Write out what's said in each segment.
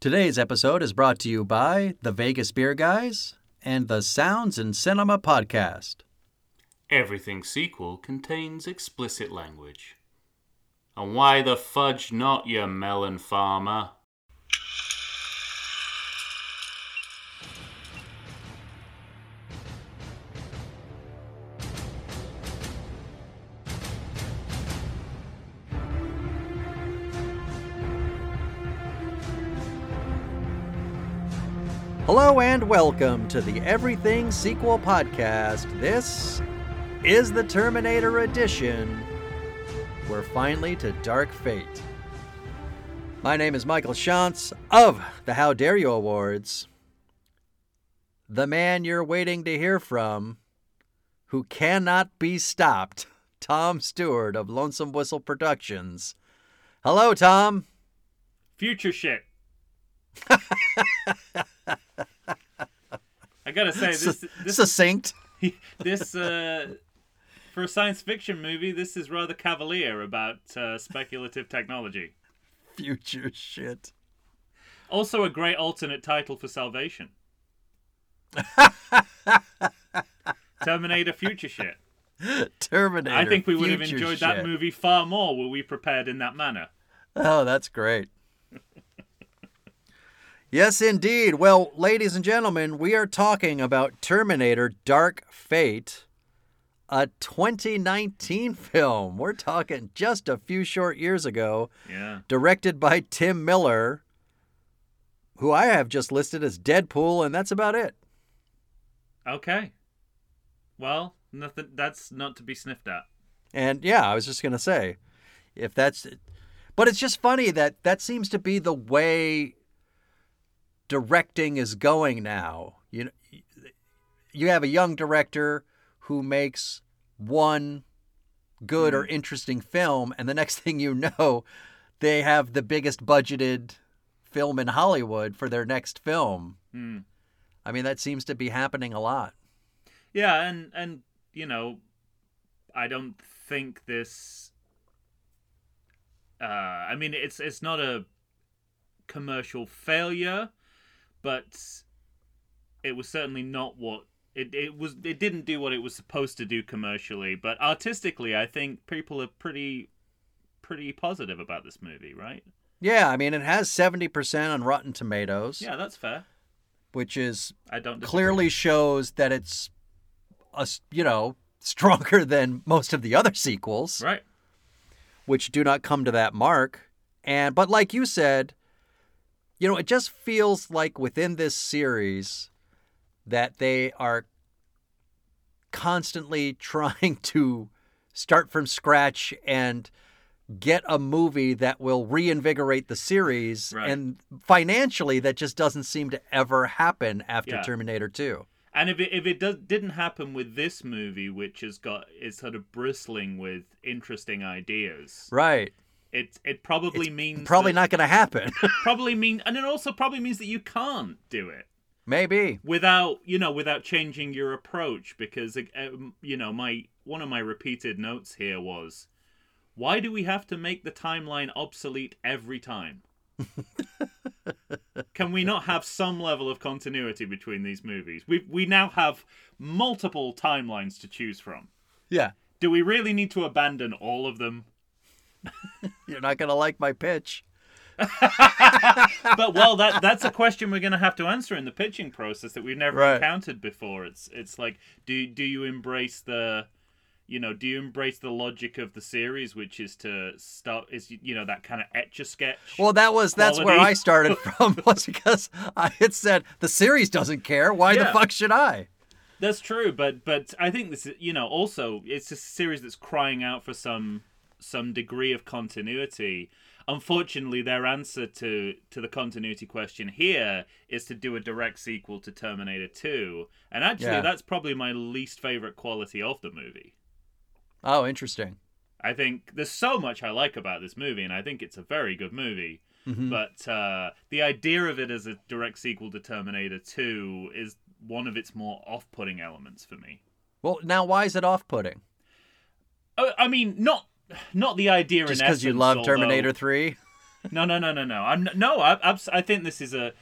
Today's episode is brought to you by the Vegas Beer Guys and the Sounds in Cinema podcast. Everything sequel contains explicit language. And why the fudge not, you melon farmer? Hello and welcome to the Everything Sequel podcast. This is the Terminator edition. We're finally to Dark Fate. My name is Michael Shantz of the How Dare You Awards. The man you're waiting to hear from, who cannot be stopped, Tom Stewart of Lonesome Whistle Productions. Hello, Tom. Future shit. I gotta say this this Succinct. this uh, for a science fiction movie, this is rather cavalier about uh, speculative technology. Future shit. Also, a great alternate title for Salvation. Terminator Future shit. Terminator. I think we would have enjoyed that movie far more were we prepared in that manner. Oh, that's great. Yes, indeed. Well, ladies and gentlemen, we are talking about Terminator Dark Fate, a 2019 film. We're talking just a few short years ago, Yeah. directed by Tim Miller, who I have just listed as Deadpool, and that's about it. Okay. Well, nothing. That's not to be sniffed at. And yeah, I was just going to say, if that's. But it's just funny that that seems to be the way directing is going now. You you have a young director who makes one good or interesting film, and the next thing you know, they have the biggest budgeted film in Hollywood for their next film. Hmm. I mean, that seems to be happening a lot. Yeah, and and you know, I don't think this. Uh, I mean, it's it's not a commercial failure, but it was certainly not what it it was. It didn't do what it was supposed to do commercially, but artistically, I think people are pretty pretty positive about this movie, right? Yeah, I mean, it has 70% on Rotten Tomatoes, Yeah, that's fair. which is I don't disagree. clearly shows that it's a you know stronger than most of the other sequels right. which do not come to that mark and but like you said you know it just feels like within this series that they are constantly trying to start from scratch and get a movie that will reinvigorate the series Right. and financially that just doesn't seem to ever happen after Yeah. Terminator 2 And if it if it does didn't happen with this movie, which has got is sort of bristling with interesting ideas, right it it probably It's means probably not going to happen. probably mean and it also probably means that you can't do it. Maybe. Without you know without changing your approach because um, you know my one of my repeated notes here was why do we have to make the timeline obsolete every time? Can we not have some level of continuity between these movies? We we now have multiple timelines to choose from. Yeah. Do we really need to abandon all of them you're not going to like my pitch but well that that's a question we're going to have to answer in the pitching process that we've never Right. encountered before it's it's like do do you embrace the you know do you embrace the logic of the series which is to start is you know that kind of etch a sketch Well, that was that's where I started from was because I had said the series doesn't care. Why the fuck should I? that's true but but i think this is you know also it's a series that's crying out for some some degree of continuity unfortunately their answer to to the continuity question here is to do a direct sequel to terminator 2 and actually Yeah. that's probably my least favorite quality of the movie Oh, interesting. i think there's so much i like about this movie and i think it's a very good movie Mhm. but uh, the idea of it as a direct sequel to terminator 2 is one of its more off-putting elements for me Well, now why is it off-putting? Uh, I mean, not not the idea Just because you love although- Terminator Three? no, no, no, no, no. I'm no. I, I, I think this is a,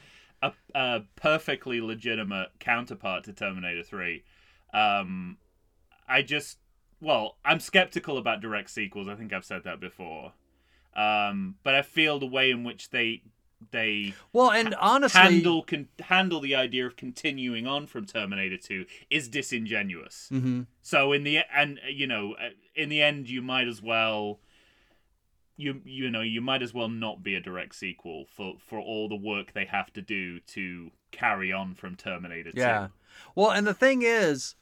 a a perfectly legitimate counterpart to Terminator Three. Um, I just well, I'm skeptical about direct sequels. I think I've said that before. Um, but I feel the way in which they they Well, and honestly, handle can handle the idea of continuing on from Terminator 2 is disingenuous. hmm So in the and uh, you know uh, in the end you might as well you you know you might as well not be a direct sequel for for all the work they have to do to carry on from Terminator 2. Yeah. Well, and the thing is,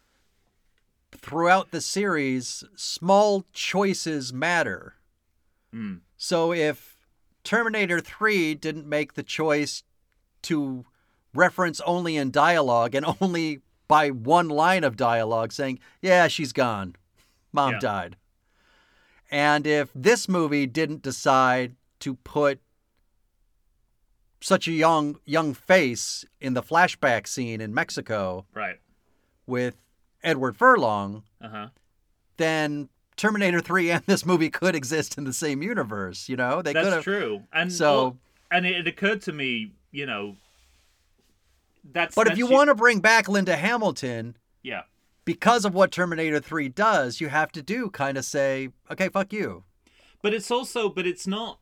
throughout the series, small choices matter. Mm. So if Terminator 3 didn't make the choice to reference only in dialogue and only by one line of dialogue saying, yeah, she's gone. Mom Yeah. died. And if this movie didn't decide to put such a young young face in the flashback scene in Mexico Right. with Edward Furlong, Uh-huh. then Terminator 3 and this movie could exist in the same universe, you know? They could That's have true. And So- well, and it, it occurred to me, you know, that's But if you u- want to bring back Linda Hamilton yeah. because of what Terminator 3 does, you have to do kind of say, okay, fuck you. But it's also, but it's not.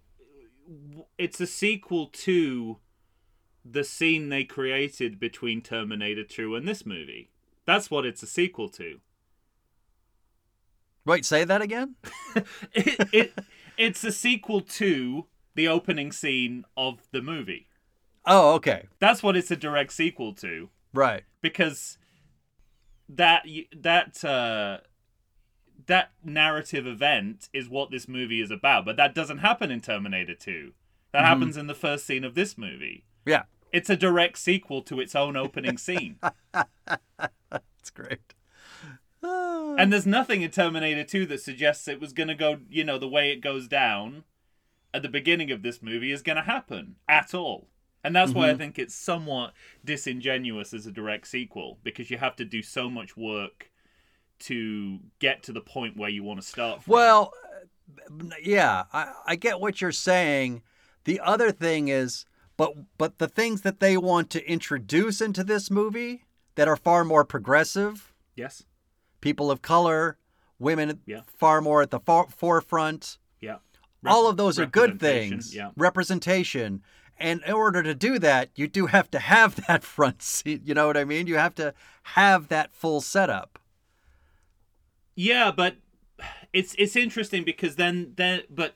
It's a sequel to the scene they created between Terminator 2 and this movie. That's what it's a sequel to. Wait, say that again? It, it it's a sequel to the opening scene of the movie. Oh, okay. That's what it's a direct sequel to Right. because that that uh that narrative event is what this movie is about, but that doesn't happen in Terminator 2. That happens in the first scene of this movie. Yeah. It's a direct sequel to its own opening scene. That's great. And there's nothing in Terminator 2 that suggests it was going to go, you know, the way it goes down at the beginning of this movie is going to happen at all. And that's why I mm-hmm. think it's somewhat disingenuous as a direct sequel because you have to do so much work to get to the point where you want to start from. Well, yeah, I, I get what you're saying. The other thing is, but but the things that they want to introduce into this movie that are far more progressive, yes. People of color, women Yeah. far more at the for- forefront. Yeah. All of those are good things. Yeah. Representation. And in order to do that, you do have to have that front seat. You know what I mean? You have to have that full setup. Yeah, but it's it's interesting because then then but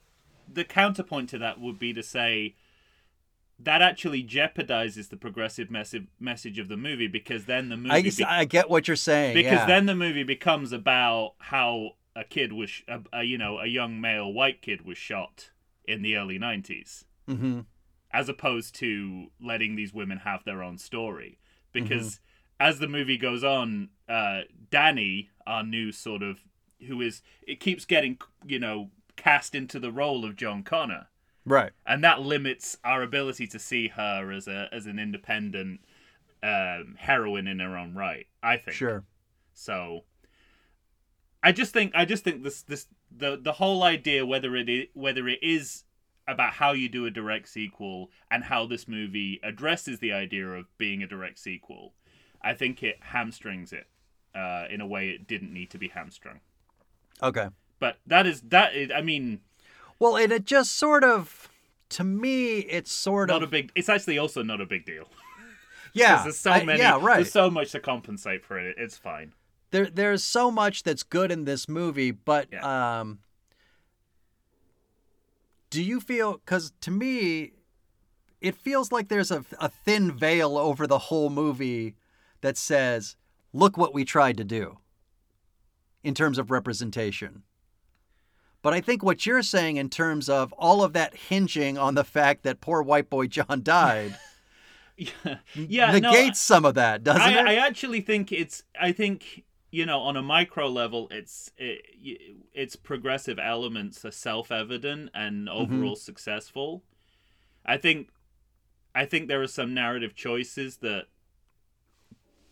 the counterpoint to that would be to say that actually jeopardizes the progressive message message of the movie because then the movie I, be- I get what you're saying. because yeah. then the movie becomes about how a kid was sh- a, a you know a young male white kid was shot in the early 90s hmm as opposed to letting these women have their own story because Mm-hmm. as the movie goes on uh danny our new sort of who is it keeps getting you know cast into the role of john connor Right. and that limits our ability to see her as a as an independent um heroine in her own right i think Sure. so I just think I just think this this the the whole idea whether it is, whether it is about how you do a direct sequel and how this movie addresses the idea of being a direct sequel, I think it hamstrings it uh, in a way it didn't need to be hamstrung. Okay. But that is that is I mean Well, and it just sort of, to me, it's sort not of a big. It's actually also not a big deal. yeah. there's so I- many. yeah, right. There's so much to compensate for it. It's fine. there there's so much that's good in this movie, but Yeah. um do you feel cuz to me it feels like there's a, a thin veil over the whole movie that says look what we tried to do in terms of representation. But I think what you're saying in terms of all of that hinging on the fact that poor white boy John died Yeah, yeah. no, negates some of that, doesn't I, it? I actually think it's. I think you know, on a micro level, it's it, its progressive elements are self-evident and Mm-hmm. overall successful. I think, I think there are some narrative choices that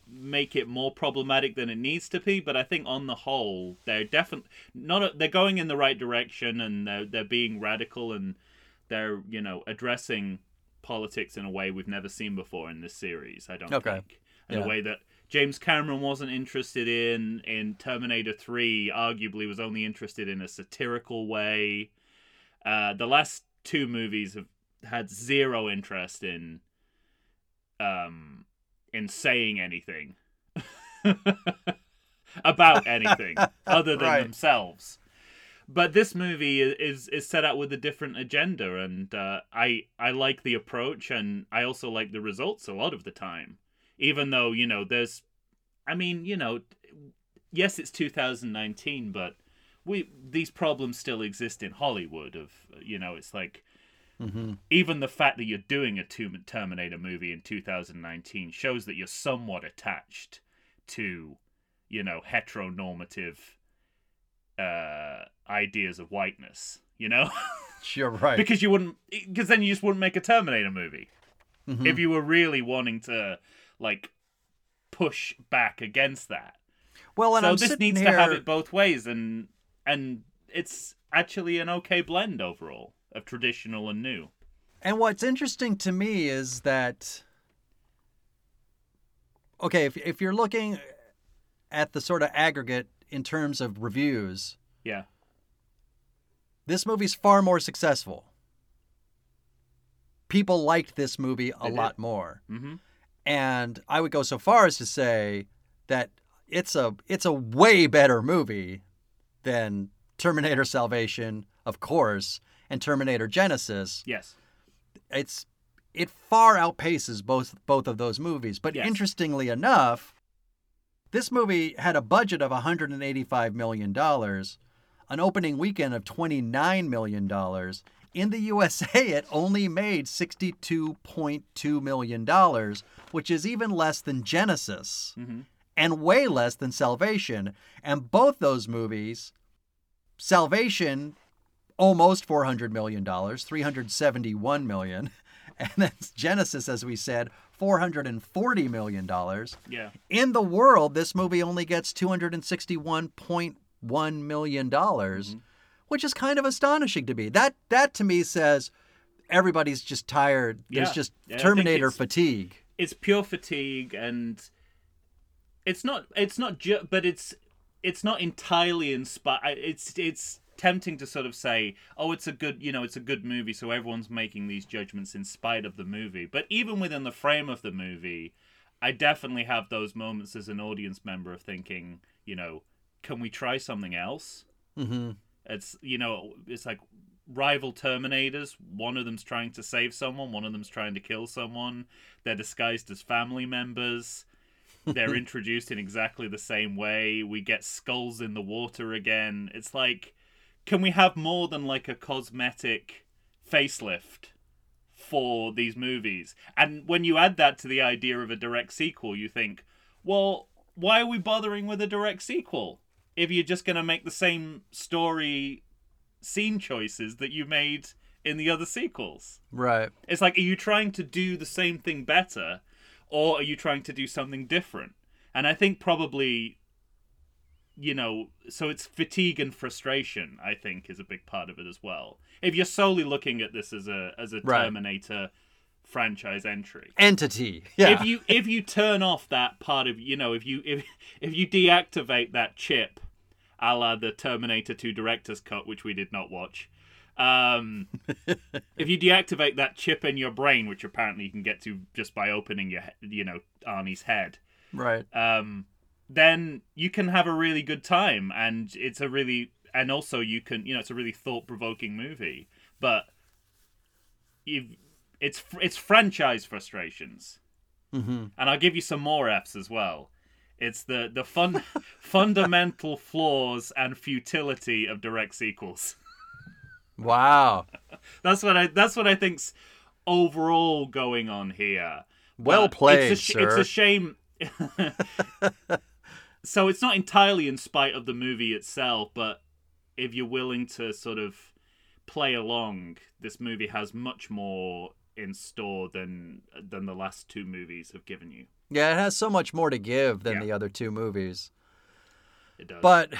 make it more problematic than it needs to be. But I think on the whole, they're definitely not. A, they're going in the right direction, and they're they're being radical and they're you know addressing politics in a way we've never seen before in this series. I don't Okay. think in Yeah. a way that James Cameron wasn't interested in in Terminator Three. Arguably, was only interested in a satirical way. Uh, the last two movies have had zero interest in um in saying anything about anything other than Right. themselves but this movie is is set out with a different agenda and uh, i i like the approach and i also like the results a lot of the time even though you know there's i mean you know yes it's 2019 but we these problems still exist in hollywood of you know it's like Mm-hmm. even the fact that you're doing a two Terminator movie in 2019 shows that you're somewhat attached to, you know, heteronormative uh, ideas of whiteness. You know, You're right. because you wouldn't, because then you just wouldn't make a Terminator movie Mhm. if you were really wanting to, like, push back against that. well, and so I'm this needs here, to have it both ways, and and it's actually an okay blend overall of traditional and new. And what's interesting to me is that okay, if if you're looking at the sort of aggregate in terms of reviews, Yeah. this movie's far more successful. People liked this movie a They did. lot more. Mm-hmm. And I would go so far as to say that it's a it's a way better movie than Terminator Salvation, of course, and Terminator Genisys. Yes. it's it far outpaces both both of those movies. But Yes. interestingly enough, this movie had a budget of 185 million dollars, an opening weekend of 29 million dollars. In the USA, it only made 62.2 million dollars, which is even less than Genisys Mm-hmm. and way less than Salvation. And both those movies, Salvation, almost four hundred million dollars, three hundred seventy-one million, and then Genisys, as we said, four hundred and forty million dollars. Yeah. In the world, this movie only gets two hundred and sixty-one point one million dollars, mm-hmm. which is kind of astonishing to me. That that to me says everybody's just tired. There's just Yeah, Terminator it's- fatigue. It's pure fatigue, and it's not. It's not. Ju- but it's. It's not entirely inspired. It's. It's tempting to sort of say, "Oh, it's a good. You know, it's a good movie." So everyone's making these judgments in spite of the movie. But even within the frame of the movie, I definitely have those moments as an audience member of thinking, you know, can we try something else? hmm It's you know, it's like rival Terminators. One of them's trying to save someone. One of them's trying to kill someone. They're disguised as family members. They're introduced in exactly the same way. We get skulls in the water again. It's like, can we have more than like a cosmetic facelift for these movies? And when you add that to the idea of a direct sequel, you think, well, why are we bothering with a direct sequel if you're just going to make the same story scene choices that you made in the other sequels? Right. It's like, are you trying to do the same thing better, or are you trying to do something different? And I think probably, you know, so it's fatigue and frustration. I think is a big part of it as well. If you're solely looking at this as a as a Right. Terminator franchise entry, Entity. Yeah. if you if you turn off that part of you know if you if if you deactivate that chip a la the terminator 2 director's cut which we did not watch um if you deactivate that chip in your brain which apparently you can get to just by opening your you know arnie's head right. um then you can have a really good time and it's a really and also you can you know it's a really thought-provoking movie but you've it's it's franchise frustrations hmm and I'll give you some more F's as well. It's the the fun fundamental flaws and futility of direct sequels. Wow. That's what I that's what I think's overall going on here. Well But played, it's a, sir. It's a shame. so it's not entirely in spite of the movie itself, but if you're willing to sort of play along, this movie has much more in store than than the last two movies have given you. Yeah, it has so much more to give than Yeah. the other two movies. It does. But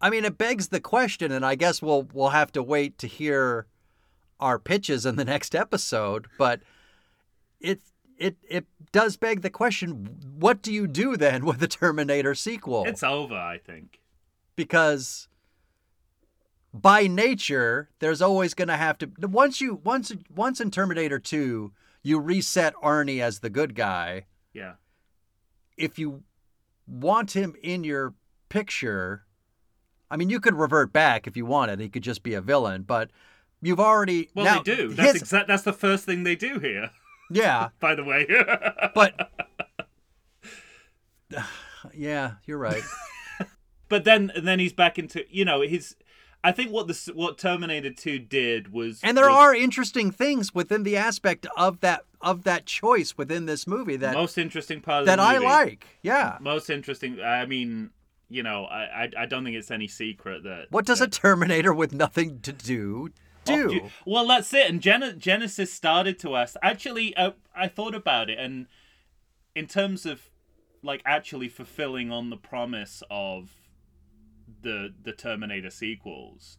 I mean, it begs the question, and I guess we'll we'll have to wait to hear our pitches in the next episode. But it it it does beg the question: What do you do then with the Terminator sequel? It's over, I think. because by nature, there's always going to have to once you once once in Terminator Two, you reset Arnie as the good guy. Yeah. if you want him in your picture, I mean, you could revert back if you wanted. He could just be a villain, but you've already Well, now, they do. That's his- exact. That's the first thing they do here. yeah, By the way. but yeah, you're right. but then then he's back into you know his. I think what the what Terminator Two did was And there was are interesting things within the aspect of that of that choice within this movie that most interesting part of that I like. Yeah. Most interesting. I mean, you know, I I, I don't think it's any secret that What does a Terminator with nothing to do do? You- Well, that's it. And Gen- Genisys started to us. Actually, uh, I thought about it, and in terms of like actually fulfilling on the promise of the the Terminator sequels,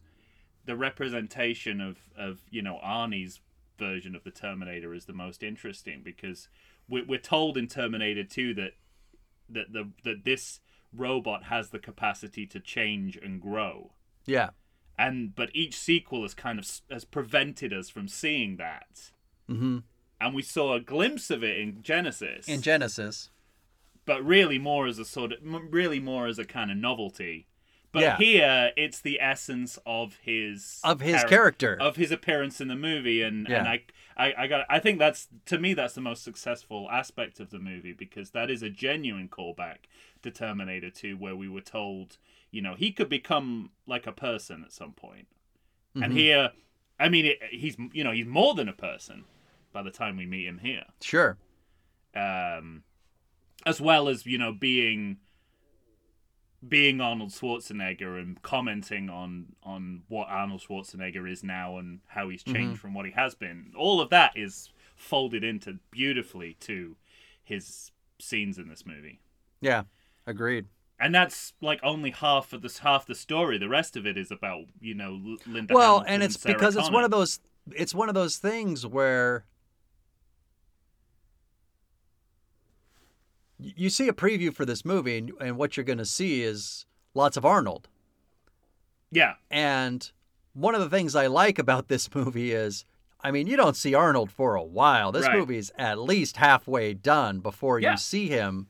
the representation of of you know Arnie's version of the Terminator is the most interesting because we're, we're told in Terminator Two that that the that this robot has the capacity to change and grow yeah. And but each sequel has kind of has prevented us from seeing that hmm and we saw a glimpse of it in Genisys In Genisys. but really more as a sort of really more as a kind of novelty but Yeah. here it's the essence of his Of his char- character. of his appearance in the movie and and Yeah. I, I i got i think that's to me that's the most successful aspect of the movie because that is a genuine callback to terminator 2 where we were told you know he could become like a person at some point and Mhm. here i mean it, he's you know he's more than a person by the time we meet him here Sure. um, as well as you know being being Arnold Schwarzenegger and commenting on on what Arnold Schwarzenegger is now and how he's changed from what he has been. All of that is folded into beautifully to his scenes in this movie. Yeah. Agreed. And that's like only half of this half the story. The rest of it is about you know Linda. well Hamilton and it's Sarah because it's one of those it's one of those things where you see a preview for this movie and, and what you're going to see is lots of arnold yeah and one of the things i like about this movie is i mean you don't see arnold for a while this Right. movie's at least halfway done before Yeah. you see him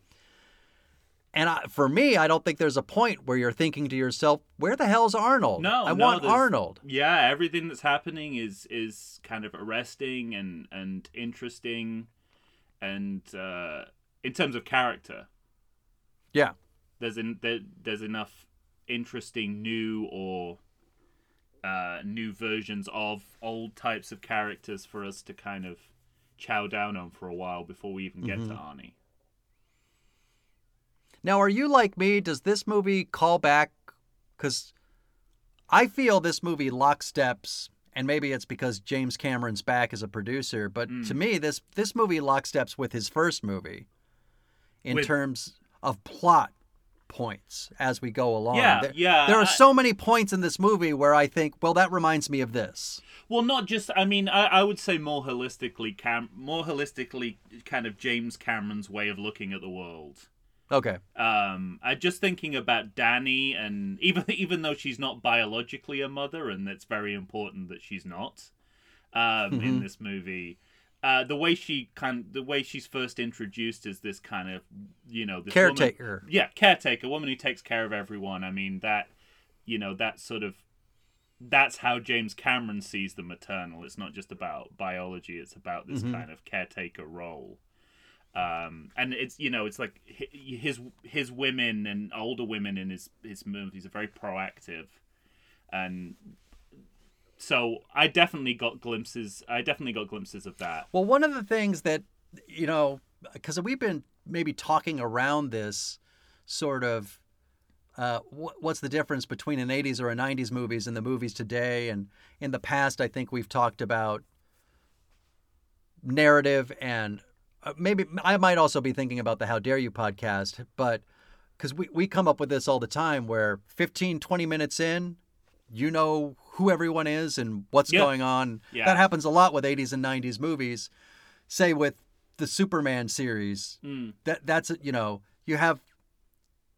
and I, for me i don't think there's a point where you're thinking to yourself where the hell's arnold? No, i no, want arnold. Yeah everything that's happening is is kind of arresting and and interesting and uh in terms of character. Yeah. There's in there, there's enough interesting new or uh new versions of old types of characters for us to kind of chow down on for a while before we even get to arnie Now, are you like me? Does this movie call back? Because I feel this movie locksteps, and maybe it's because James Cameron's back as a producer, but Hmm. to me, this this movie locksteps with his first movie in With- terms of plot points as we go along. Yeah, there, yeah, There are I- so many points in this movie where I think, well, that reminds me of this. Well, not just. I mean, I, I would say more holistically, Cam, more holistically, kind of James Cameron's way of looking at the world. Okay. Um, I just thinking about Danny, and even even though she's not biologically a mother, and it's very important that she's not, um, in Mhm. this movie. Uh, the way she kind, the way she's first introduced as this kind of, you know, this woman- Caretaker. yeah, caretaker, woman who takes care of everyone. I mean that, you know, that sort of, that's how James Cameron sees the maternal. It's not just about biology; it's about this Mhm. kind of caretaker role. Um, and it's you know, it's like his his women and older women in his his movies are very proactive, and so I definitely got glimpses. I definitely got glimpses of that. Well, one of the things that, you know, because we've been maybe talking around this sort of uh, what's the difference between an 80s or a 90s movies and the movies today. And in the past, I think we've talked about narrative and maybe I might also be thinking about the How Dare You podcast, but because we, we come up with this all the time where 15, 20 minutes in, you know who everyone is and what's going on. Yeah. That happens a lot with 80s and 90s movies. Say with the Superman series, Mm. that that's you know you have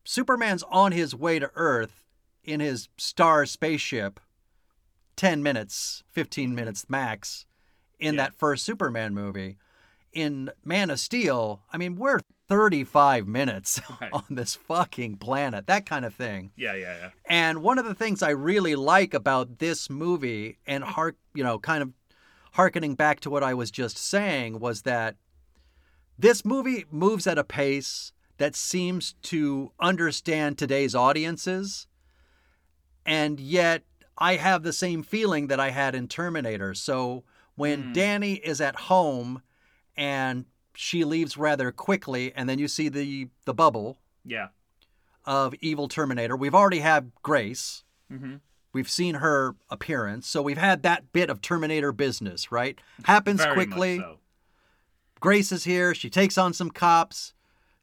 Superman's on his way to Earth in his star spaceship. Ten minutes, fifteen minutes max, in Yeah. that first Superman movie. In Man of Steel, I mean, we're thirty-five minutes Right. on this fucking planet. That kind of thing. Yeah, yeah, yeah. And one of the things I really like about this movie, and hark, you know, kind of harkening back to what I was just saying, was that this movie moves at a pace that seems to understand today's audiences, and yet I have the same feeling that I had in Terminator. So when Hmm. Danny is at home and she leaves rather quickly, and then you see the the bubble Yeah. of evil Terminator. We've already had Grace. Mm-hmm. We've seen her appearance, so we've had that bit of Terminator business, right? Happens Very quickly. so. Grace is here. She takes on some cops.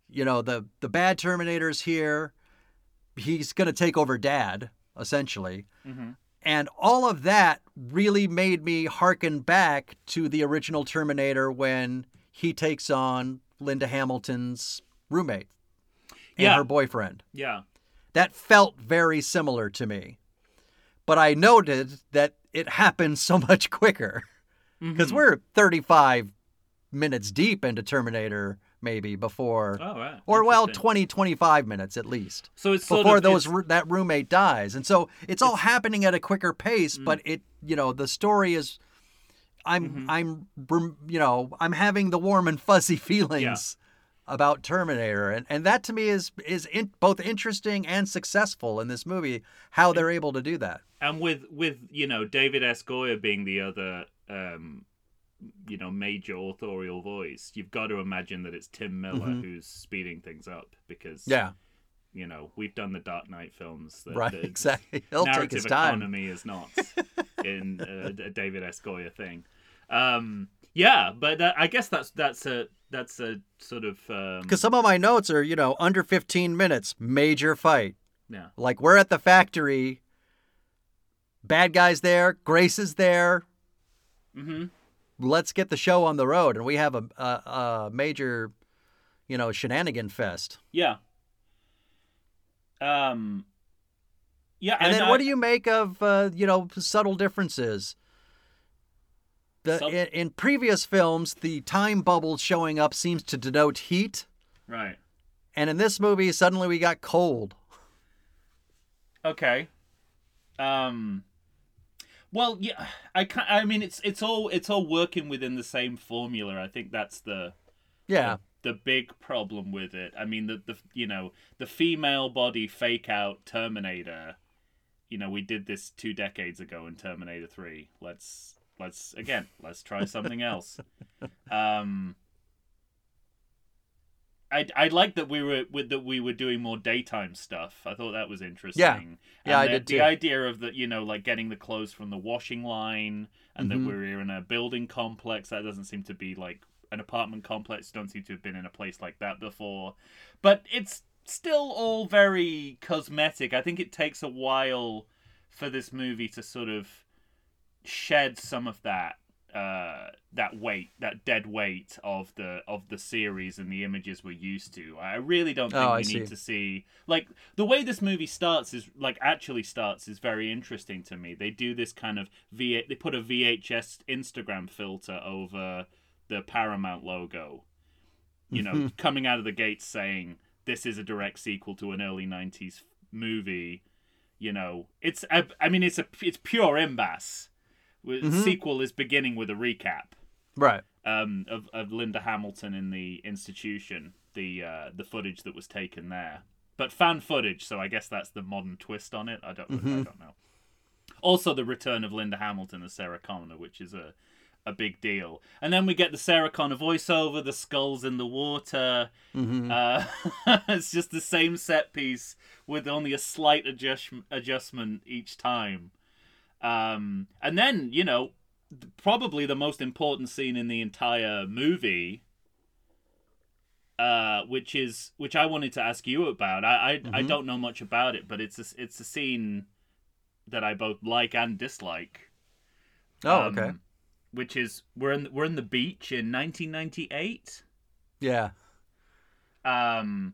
You know, the the bad Terminator's here. He's going to take over Dad, essentially. Mhm. And all of that really made me hearken back to the original Terminator when he takes on Linda Hamilton's roommate and Yeah. her boyfriend. Yeah. That felt very similar to me. But I noted that it happened so much quicker because Mhm. we're 35 minutes deep into Terminator, maybe before, Oh, right. or well, Interesting. 20, 25 minutes at least So it's sort before of, those it's- that roommate dies. And so it's all happening at a quicker pace, Mm. but it, you know, the story is. I'm Mm-hmm. I'm you know I'm having the warm and fuzzy feelings about Terminator, and, and that to me is is in, both interesting and successful in this movie. How they're able to do that. and with with you know David S. Goyer being the other um you know major authorial voice, you've got to imagine that it's Tim Miller Mhm. who's speeding things up because Yeah, you know we've done the Dark Knight films. The, right. the Exactly. He'll take narrative his time. economy is not in uh, a David S. Goyer thing. Um, yeah, but that, I guess that's that's a that's a sort of um, Because some of my notes are, you know, under 15 minutes, major fight. yeah Like we're at the factory. Bad guys there. Grace is there. hmm Let's get the show on the road, and we have a a, a major, you know, shenanigan fest. yeah um yeah And then I- what do you make of uh, you know subtle differences? The Sub- in, in previous films, the time bubble showing up seems to denote heat, right and in this movie, suddenly we got cold. Okay. Um. Well, yeah, I can I mean, it's it's all it's all working within the same formula. I think that's the Yeah, the big problem with it. I mean, the the you know the female body fake out Terminator. You know, we did this two decades ago in Terminator Three. Let's let's again let's try something else. Um. I I like that we were with that we were doing more daytime stuff. I thought that was interesting. Yeah. And Yeah, I the, did The too. idea of that, you know, like getting the clothes from the washing line, and Mhm. that we're in a building complex. That doesn't seem to be like an apartment complex. Don't seem to have been in a place like that before. But it's still all very cosmetic. I think it takes a while for this movie to sort of shed some of that uh that weight that dead weight of the of the series and the images we're used to. I really don't think Oh, we need to see like the way this movie starts is like actually starts is very interesting to me. They do this kind of v they put a vhs instagram filter over the paramount logo you know coming out of the gates saying this is a direct sequel to an early 90s movie. You know it's i, I mean it's a it's pure imbas Mhm. sequel is beginning with a recap right. um, of, of Linda Hamilton in the institution, the uh, the footage that was taken there, but fan footage. So I guess that's the modern twist on it. I don't I Mhm. don't know. Also, the return of Linda Hamilton as Sarah Connor, which is a a big deal, and then we get the Sarah Connor voiceover, the skulls in the water. hmm Uh, it's just the same set piece with only a slight adjust- adjustment each time. Um, and then, you know, probably the most important scene in the entire movie uh, which is which I wanted to ask you about. I I, I Mhm. don't know much about it, but it's a, it's a scene that I both like and dislike. Oh, Um, okay. Which is we're in we're in the beach in 1998. Yeah. Um,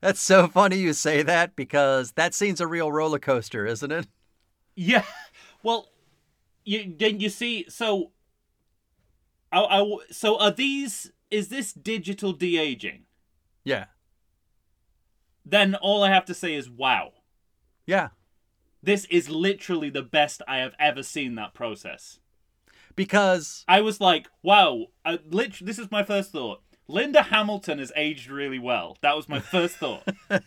That's so funny you say that because that scene's a real roller coaster, isn't it? yeah. Well, you then you see so. I, I so are these? Is this digital de aging? Yeah. Then all I have to say is wow. Yeah. This is literally the best I have ever seen that process. Because I was like, wow, I, lit- this is my first thought. Linda Hamilton has aged really well. That was my first thought.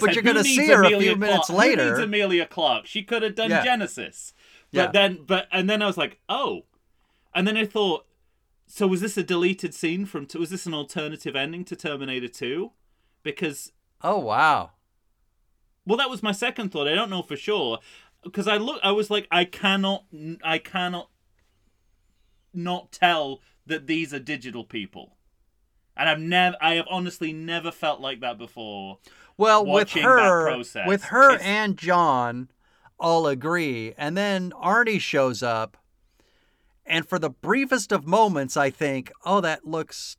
But you're gonna see her a Emilia few minutes Clarke? Who later." needs Emilia Clarke? She could have done Yeah. Genisys. But Yeah. then, but and then I was like, oh, and then I thought, so was this a deleted scene from? Was this an alternative ending to Terminator Two? Because oh wow. well, that was my second thought. I don't know for sure because I look. I was like, I cannot, I cannot not tell that these are digital people, and I've never, I have honestly never felt like that before. Well, with her, process. with her It's- and John all agree, and then Arnie shows up, and for the briefest of moments, I think, "Oh, that looks,"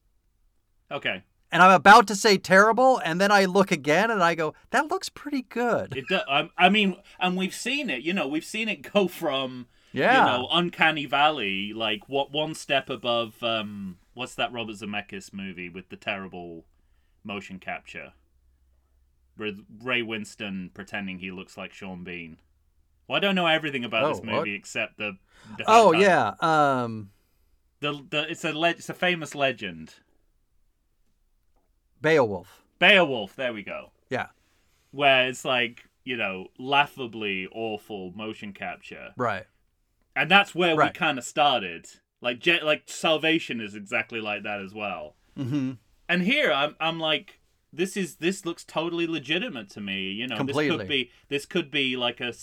Okay, and I'm about to say terrible, and then I look again and I go, "That looks pretty good." it. Do, I, I mean, and we've seen it. You know, we've seen it go from Yeah. you know uncanny valley, like what one step above. um What's that Robert Zemeckis movie with the terrible motion capture? With Ray Winstone pretending he looks like Sean Bean. Well, I don't know everything about this Oh, what? movie except the. the oh title. yeah. Um, The, the it's a le- it's a famous legend. Beowulf. Beowulf. There we go. Yeah. Where it's like you know laughably awful motion capture, Right. and that's where we kind of started. Like Je- like Salvation is exactly like that as well. Mm-hmm. And here I'm I'm like this is this looks totally legitimate to me. You know, this could be this could be like a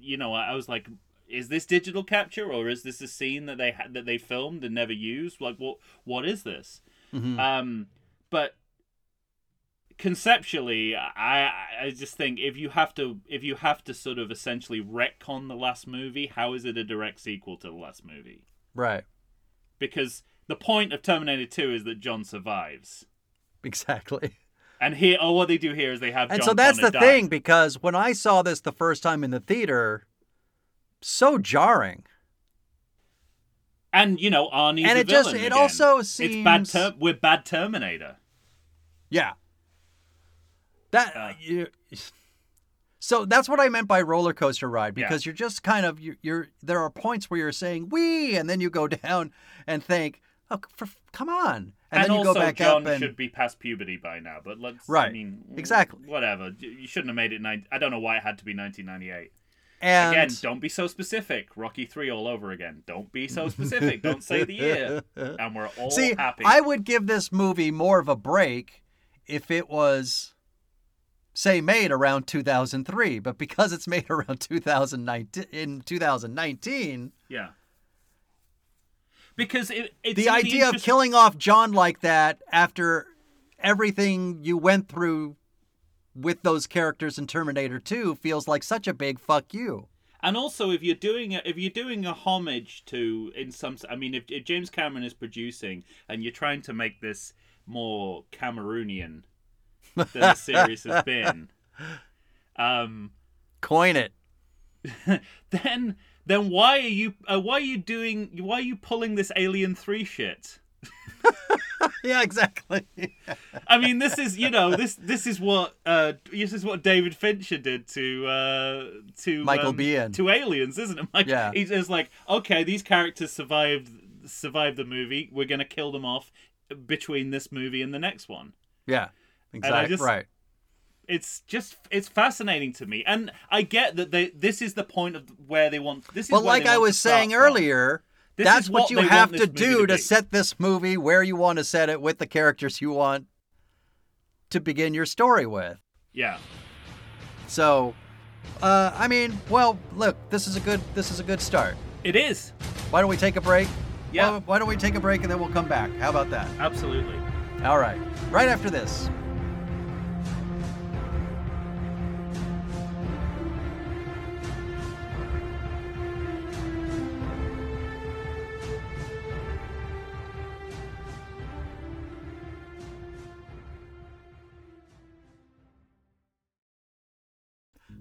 you know I was like is this digital capture or is this a scene that they had that they filmed and never used? Like what what is this? Mhm. Um, but conceptually, I I just think if you have to if you have to sort of essentially retcon the last movie, how is it a direct sequel to the last movie? Right. Because the point of Terminator Two is that John survives, Exactly. and here oh what they do here is they have And John so that's the thing because when I saw this the first time in the theater, so jarring. and you know Arnie's and it just it again. also it's seems bad ter- we're bad Terminator. Yeah. That Uh. you, so that's what I meant by roller coaster ride Yeah. because you're just kind of you, you're there are points where you're saying we and then you go down and think oh for, come on and, And, then you also, go back John up and should be past puberty by now. But let's, right I mean, Exactly. Whatever. You shouldn't have made it. Nine, I don't know why it had to be 1998. and Again, don't be so specific. Rocky Three all over again. Don't be so specific. don't say the year, and we're all see happy. I would give this movie more of a break if it was say made around 2003 but because it's made around 2019 in 2019 Yeah. Because it, it's the idea of interest- killing off John like that after everything you went through with those characters in Terminator 2 feels like such a big fuck you. And also, if you're doing a, if you're doing a homage to in some, I mean, if, if James Cameron is producing and you're trying to make this more Cameroonian than the series has been, um, Coin it. then then why are you uh, why are you doing why are you pulling this Alien Three shit? Yeah, exactly. I mean, this is you know this this is what uh this is what David Fincher did to uh to Michael um, Biehn. to Aliens, isn't it? Like, Yeah. he's just like, okay, these characters survived survived the movie. We're gonna kill them off between this movie and the next one. yeah. Exactly. just- right. It's just it's fascinating to me, and I get that they this is the point of where they want this. Is But like I was saying from. earlier, This that's what, what you have to do to to set this movie where you want to set it with the characters you want to begin your story with. Yeah, So, uh, I mean, well, look, this is a good this is a good start. it is. Why don't we take a break? Yeah. Well, why don't we take a break and then we'll come back? How about that? Absolutely. All right. Right after this.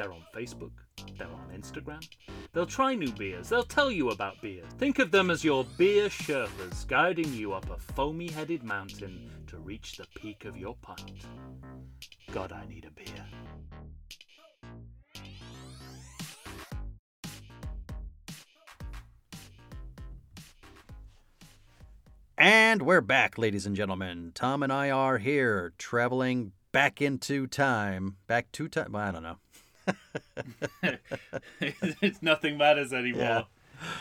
They're on Facebook, they're on Instagram. They'll try new beers, they'll tell you about beer. Think of them as your beer Sherpas guiding you up a foamy headed mountain to reach the peak of your pint. God, I need a beer. And we're back, ladies and gentlemen. Tom and I are here, traveling back into time. Back to time? I don't know. it's nothing matters anymore. Yeah.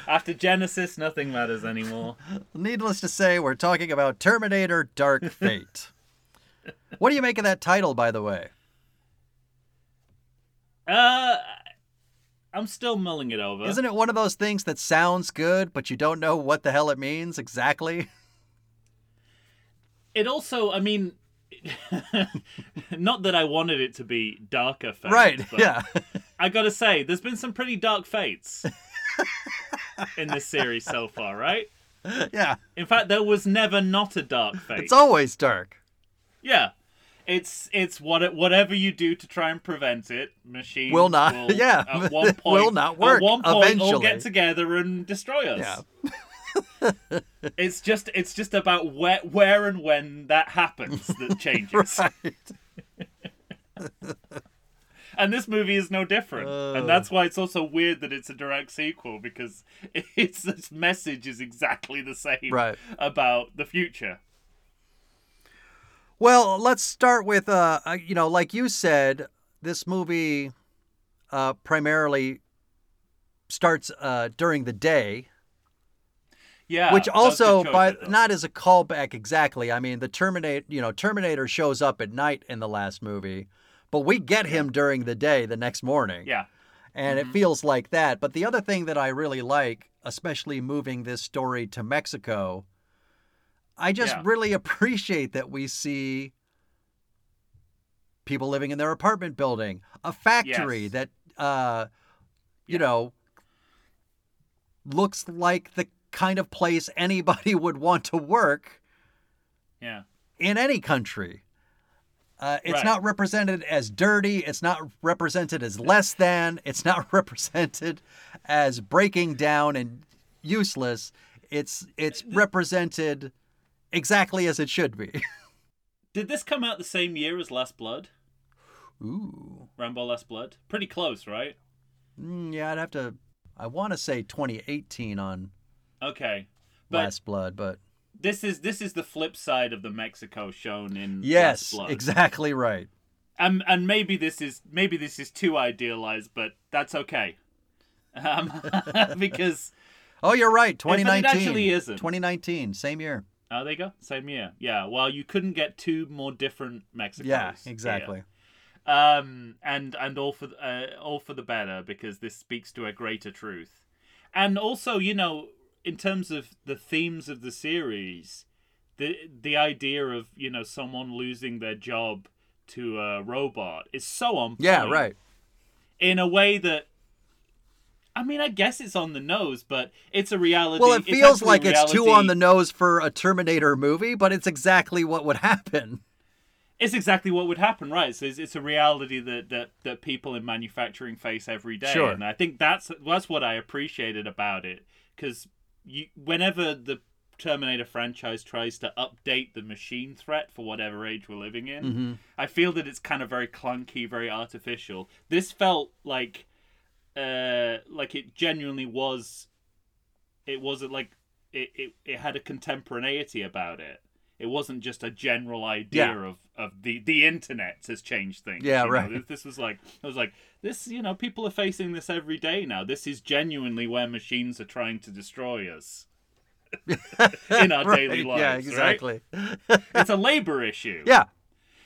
After Genisys, nothing matters anymore. Needless to say, we're talking about Terminator Dark Fate. what do you make of that title, by the way? Uh, I'm still mulling it over. Isn't it one of those things that sounds good, but you don't know what the hell it means exactly? It also, I mean, not that I wanted it to be darker fate, right, but yeah. I gotta say, there's been some pretty dark fates in this series so far, right? yeah. In fact, there was never not a dark fate. It's always dark. Yeah. It's it's what whatever you do to try and prevent it, machines Will not- yeah, at one point will not work At one point, all get together and destroy us. Yeah. It's just it's just about where where and when that happens that changes. And this movie is no different. Oh. And that's why it's also weird that it's a direct sequel because its its message is exactly the same Right. about the future. Well, let's start with uh, uh, you know, like you said, this movie uh, primarily starts uh, during the day, Yeah. which also, good by though. not as a callback exactly. I mean, the Terminator, you know, Terminator shows up at night in the last movie, but we get him during the day the next morning. Yeah. and it feels like that. But the other thing that I really like, especially moving this story to Mexico, I just Yeah. really appreciate that we see people living in their apartment building, a factory Yes. that, uh, you Yeah. know, looks like the kind of place anybody would want to work Yeah. in any country. Uh, it's Right. not represented as dirty. It's not represented as less than. It's not represented as breaking down and useless. It's it's represented exactly as it should be. Did this come out the same year as Last Blood? Ooh, Rambo Last Blood? Pretty close, right? Mm, yeah, I'd have to. I want to say 2018 on Okay. But Last Blood, but this is this is the flip side of the Mexico shown in yes, Last Blood. exactly right. And and maybe this is maybe this is too idealized, but that's okay. Um, because Oh, you're right. it 2019. actually isn't. 2019, same year. oh, there you go, same year. Yeah. Well, you couldn't get two more different Mexicos. Yeah, here. exactly. um, and and all for uh, all for the better because this speaks to a greater truth, and also you know in terms of the themes of the series, the the idea of you know someone losing their job to a robot is so on Yeah, right. in a way that. I mean, I guess it's on the nose, but it's a reality. Well, it feels actually like it's too on the nose for a Terminator movie, but it's exactly what would happen. It's exactly what would happen, right? So it's, it's a reality that, that that people in manufacturing face every day, Sure. and I think that's that's what I appreciated about it because you whenever the Terminator franchise tries to update the machine threat for whatever age we're living in, Mm-hmm. I feel that it's kind of very clunky, very artificial. This felt like uh like it genuinely was it wasn't like it, it, it had a contemporaneity about it. It wasn't just a general idea Yeah. of, of the the internet has changed things. Yeah, you know? right. This, was like I was like this. You know, people are facing this every day now. This is genuinely where machines are trying to destroy us in our daily Right, Yeah, exactly. Right? It's a labor issue Yeah.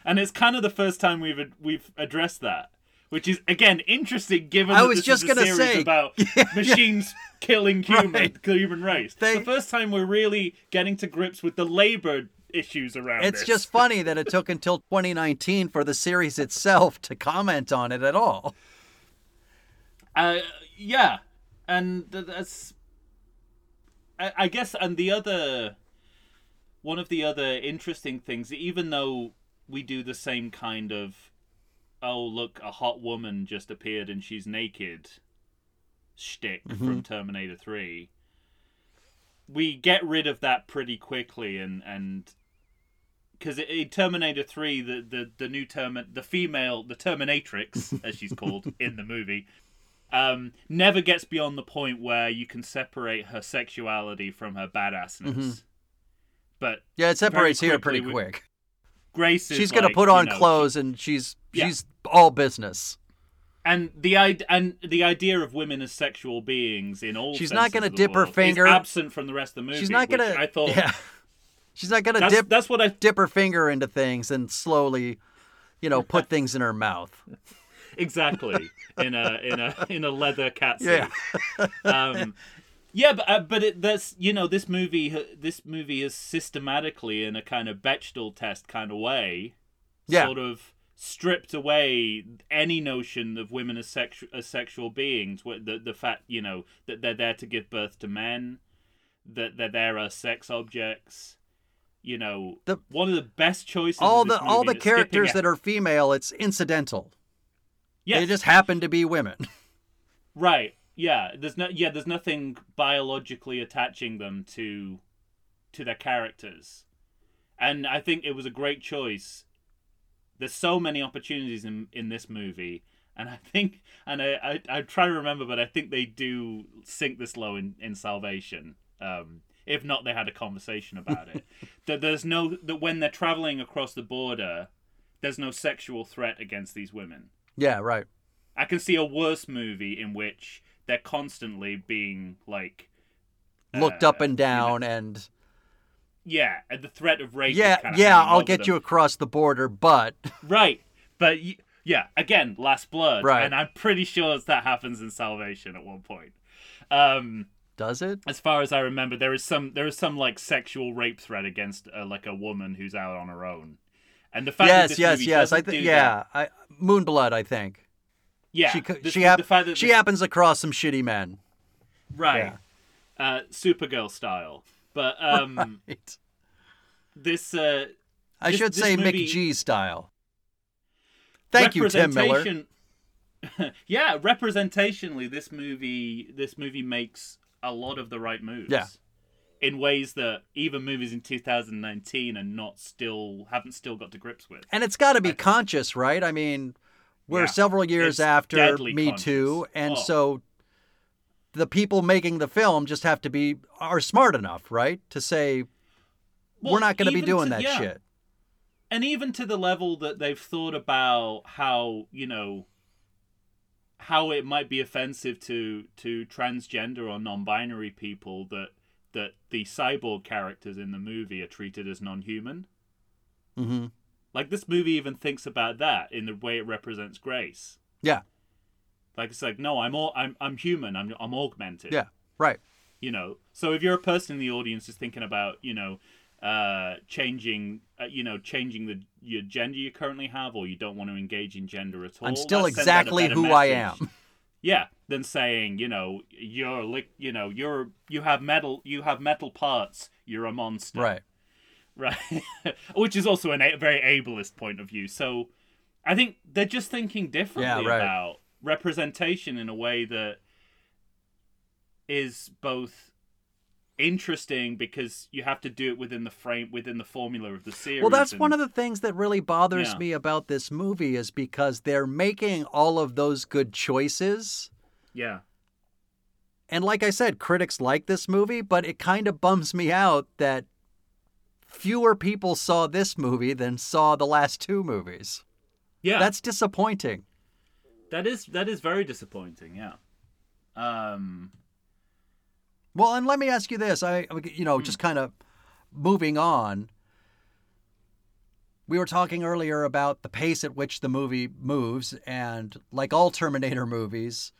and it's kind of the first time we've we've addressed that, which is again interesting given I was this just gonna series say- about machines killing human Right. human race. They- the first time we're really getting to grips with the labor issues around It's this. just funny that it took until 2019 for the series itself to comment on it at all. Uh, yeah, and that's. I, I guess, and the other, one of the other interesting things, even though we do the same kind of, oh look, a hot woman just appeared and she's naked, shtick from Terminator Three. We get rid of that pretty quickly, and and because in Terminator Three, the the the new term, the female, the Terminatrix, as she's called in the movie, um, never gets beyond the point where you can separate her sexuality from her badassness. But Yeah, it separates here pretty quick. Grace is She's gonna like, put you on know, clothes and she's Yeah. she's all business. and the and the idea of women as sexual beings in all She's not gonna dip her finger- absent from the rest of the movie. She's not gonna. I thought yeah. She's not gonna that's, dip that's what I dip her finger into things and slowly, you know, put things in her mouth. exactly in a in a in a leather cat suit. Yeah. um, yeah, but uh, but it, that's you know this movie this movie is systematically in a kind of Bechdel test kind of way, Yeah. sort of stripped away any notion of women as sexual as sexual beings. The the fact you know that they're there to give birth to men, that they're there as sex objects. You know, The- one of the best choices. all the all the characters that are female, it's incidental. Yeah, They just happen to be women. Right. Yeah. There's no. Yeah. There's nothing biologically attaching them to, to their characters, and I think it was a great choice. There's so many opportunities in in this movie, and I think, and I I, I try to remember, but I think they do sink this low in in Salvation. Um, if not, they had a conversation about it. that there's no that when they're traveling across the border, there's no sexual threat against these women. Yeah, right. I can see a worse movie in which they're constantly being like, Looked uh, up and down and yeah, and the threat of rape. yeah, kinda yeah, I'll get them. you across the border, but right, but y- yeah, again, Last Blood, Right. And I'm pretty sure that happens in Salvation at one point. Um, does it? as far as I remember, there is some there is some like sexual rape threat against uh, like a woman who's out on her own, and the fact that Yes, this yes, movie yes. I think yeah, I Moonblood, I think. yeah, she this- she hap- the that she this- happens across some shitty men. right, uh, Supergirl style, but um. Right. this uh I This- should this say movie- Mick G style. Thank you, Tim Miller. yeah, representationally, this movie this movie makes a lot of the right moves. Yeah. In ways that even movies in 2019 are not still haven't still got to grips with. And it's got to be conscious, right? I mean, we're Yeah. several years It's after Me conscious. Too, and Oh. so the people making the film just have to be are smart enough, right, to say Well, we're not going to be doing to- that yeah. shit. and even to the level that they've thought about how you know how it might be offensive to to transgender or non-binary people that that the cyborg characters in the movie are treated as non-human. Hmm like this movie even thinks about that in the way it represents grace. Yeah, like it's like no i'm all i'm, I'm human. I'm i'm augmented. Yeah, right. you know? So if you're a person in the audience just thinking about you know uh changing uh, you know changing the your gender you currently have or you don't want to engage in gender at all I'm still that sends out a exactly who I am. yeah than saying you know you're like you know you're you have metal you have metal parts you're a monster Right. right? Which is also a a very ableist point of view. So I think they're just thinking differently Yeah, right. about representation in a way that is both interesting because you have to do it within the frame within the formula of the series. Well, that's and- one of the things that really bothers Yeah. me about this movie is because they're making all of those good choices. yeah. And like I said, critics like this movie, but it kind of bums me out that fewer people saw this movie than saw the last two movies. Yeah. That's disappointing. that is that is very disappointing, yeah. Um Well, and let me ask you this. I you know, just kind of moving on. We were talking earlier about the pace at which the movie moves and like all Terminator movies,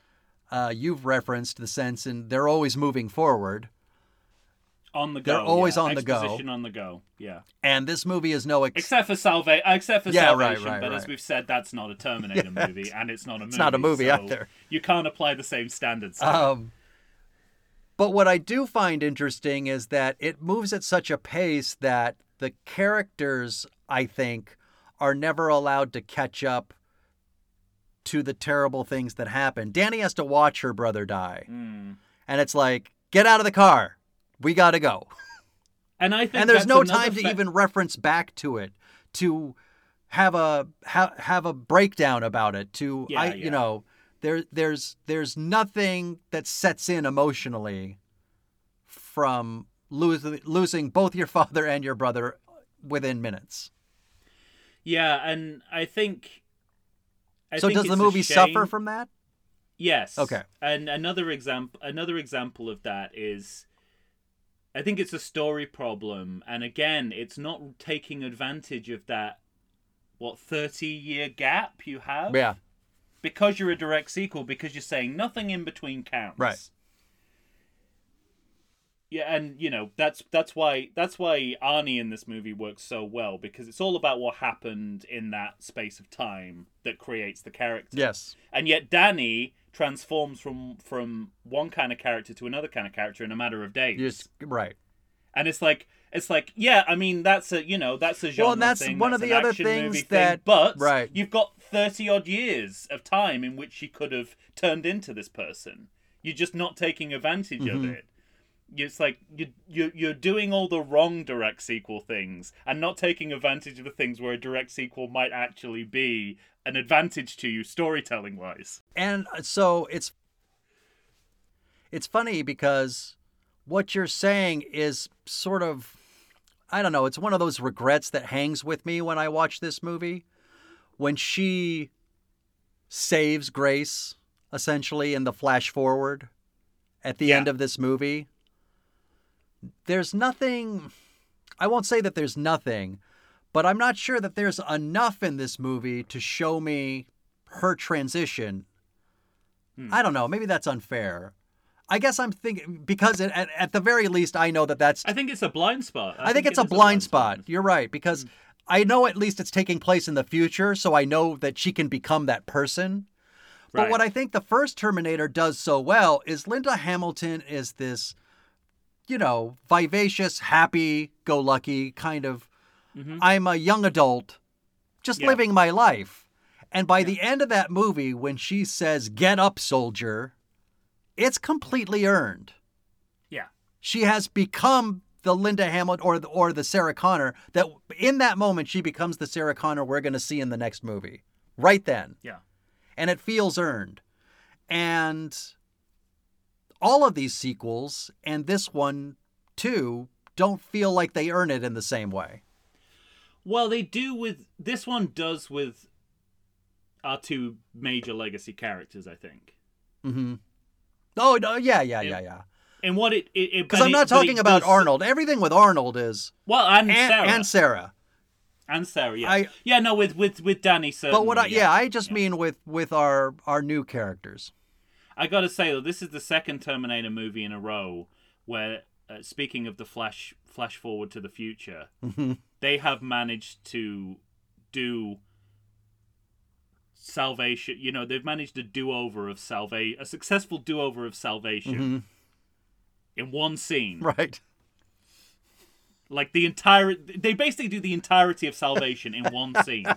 uh, you've referenced the sense in they're always moving forward. on the go. They're always yeah. on the go. Exposition on the go. Yeah. And this movie is no ex- Except for Salve except for Yeah, right, Salvation, right, but as we've said that's not a Terminator movie and it's not a movie. it's not a movie so either. You can't apply the same standards. Um, but what I do find interesting is that it moves at such a pace that the characters, I think, are never allowed to catch up to the terrible things that happen. Danny has to watch her brother die. Mm. And it's like, get out of the car. We got to go. And I think And there's no time to even reference back to it, to have a ha- have a breakdown about it. To Yeah, I, yeah. you know, there there's there's nothing that sets in emotionally from losing losing both your father and your brother within minutes. Yeah, and I think. I so think does the movie suffer from that? Yes. Okay. And another example, another example of that is, I think it's a story problem, and again, it's not taking advantage of that, what thirty year gap you have. Yeah. Because you're a direct sequel, because you're saying nothing in between counts. Right. Yeah, and you know that's that's why that's why Arnie in this movie works so well because it's all about what happened in that space of time that creates the character Yes. and yet Danny transforms from from one kind of character to another kind of character in a matter of days. Yes. Right. And it's like it's like yeah, I mean that's a you know that's a genre Well, and that's thing, one of the other things that- thing, but right. you've got thirty odd years of time in which she could have turned into this person. You're just not taking advantage Mm-hmm. of it. It's like you you you're doing all the wrong direct sequel things and not taking advantage of the things where a direct sequel might actually be an advantage to you storytelling wise. And so it's it's funny because what you're saying is sort of I don't know, it's one of those regrets that hangs with me when I watch this movie. When she saves Grace essentially in the flash forward at the Yeah. end of this movie. There's nothing I won't say that there's nothing, but I'm not sure that there's enough in this movie to show me her transition. Hmm. I don't know. Maybe that's unfair. I guess I'm thinking because it, at, at the very least, I know that that's. I think it's a blind spot. I, think, it's it a is blind spot. You're right because I know at least it's taking place in the future, so I know that she can become that person. But Right. what I think the first Terminator does so well is Linda Hamilton is this, you know, vivacious, happy go lucky kind of, I'm a young adult, just Mm-hmm. Yeah. living my life. And by the end of that movie, when she says, Get up, soldier, it's completely earned. Yeah. She has become the Linda Hamilton or the, or the Sarah Connor that in that moment she becomes the Sarah Connor we're going to see in the next movie. Right then Yeah. and it feels earned. And all of these sequels and this one too don't feel like they earn it in the same way. Well, they do with this one does with our two major legacy characters, I think. Mm-hmm. Oh no, yeah, yeah, yeah, yeah. And what it it Because I'm not talking about Arnold. Everything with Arnold is Well, and, and Sarah and Sarah. and Sarah, yeah, I- yeah, no, with with with Danny. Certainly, But what I yeah, I just mean with with our our new characters. I gotta say though, this is the second Terminator movie in a row where, uh, speaking of the flash flash forward to the future, Mm-hmm. they have managed to do salvation. You know, they've managed a do over of salvation, a successful do over of salvation Mm-hmm. in one scene. Right. Like the entire, they basically do the entirety of Salvation in one scene,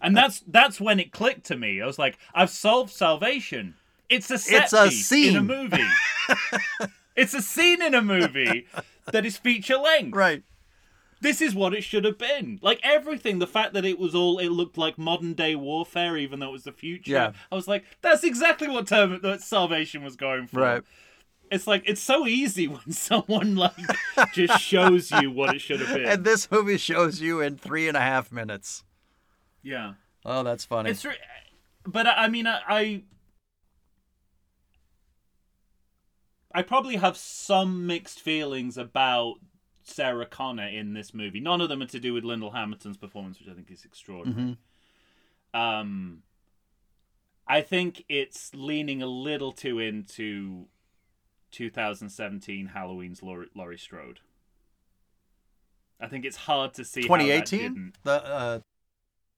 and that's that's when it clicked to me. I was like, I've solved Salvation. It's a set It's a piece in a movie. it's a scene in a movie that is feature length. Right. This is what it should have been. Like everything, the fact that it was all, it looked like modern day warfare, even though it was the future. Yeah. I was like, that's exactly what term that Salvation was going for. Right. It's like it's so easy when someone like just shows you what it should have been. And this movie shows you in three and a half minutes. yeah, Oh, that's funny. it's. Re- but I mean, I, I, I probably have some mixed feelings about Sarah Connor in this movie. None of them are to do with Linda Hamilton's performance, which I think is extraordinary. Um, I think it's leaning a little too into 2017 Halloween's Laurie, Laurie Strode. I think it's hard to see 2018. The uh,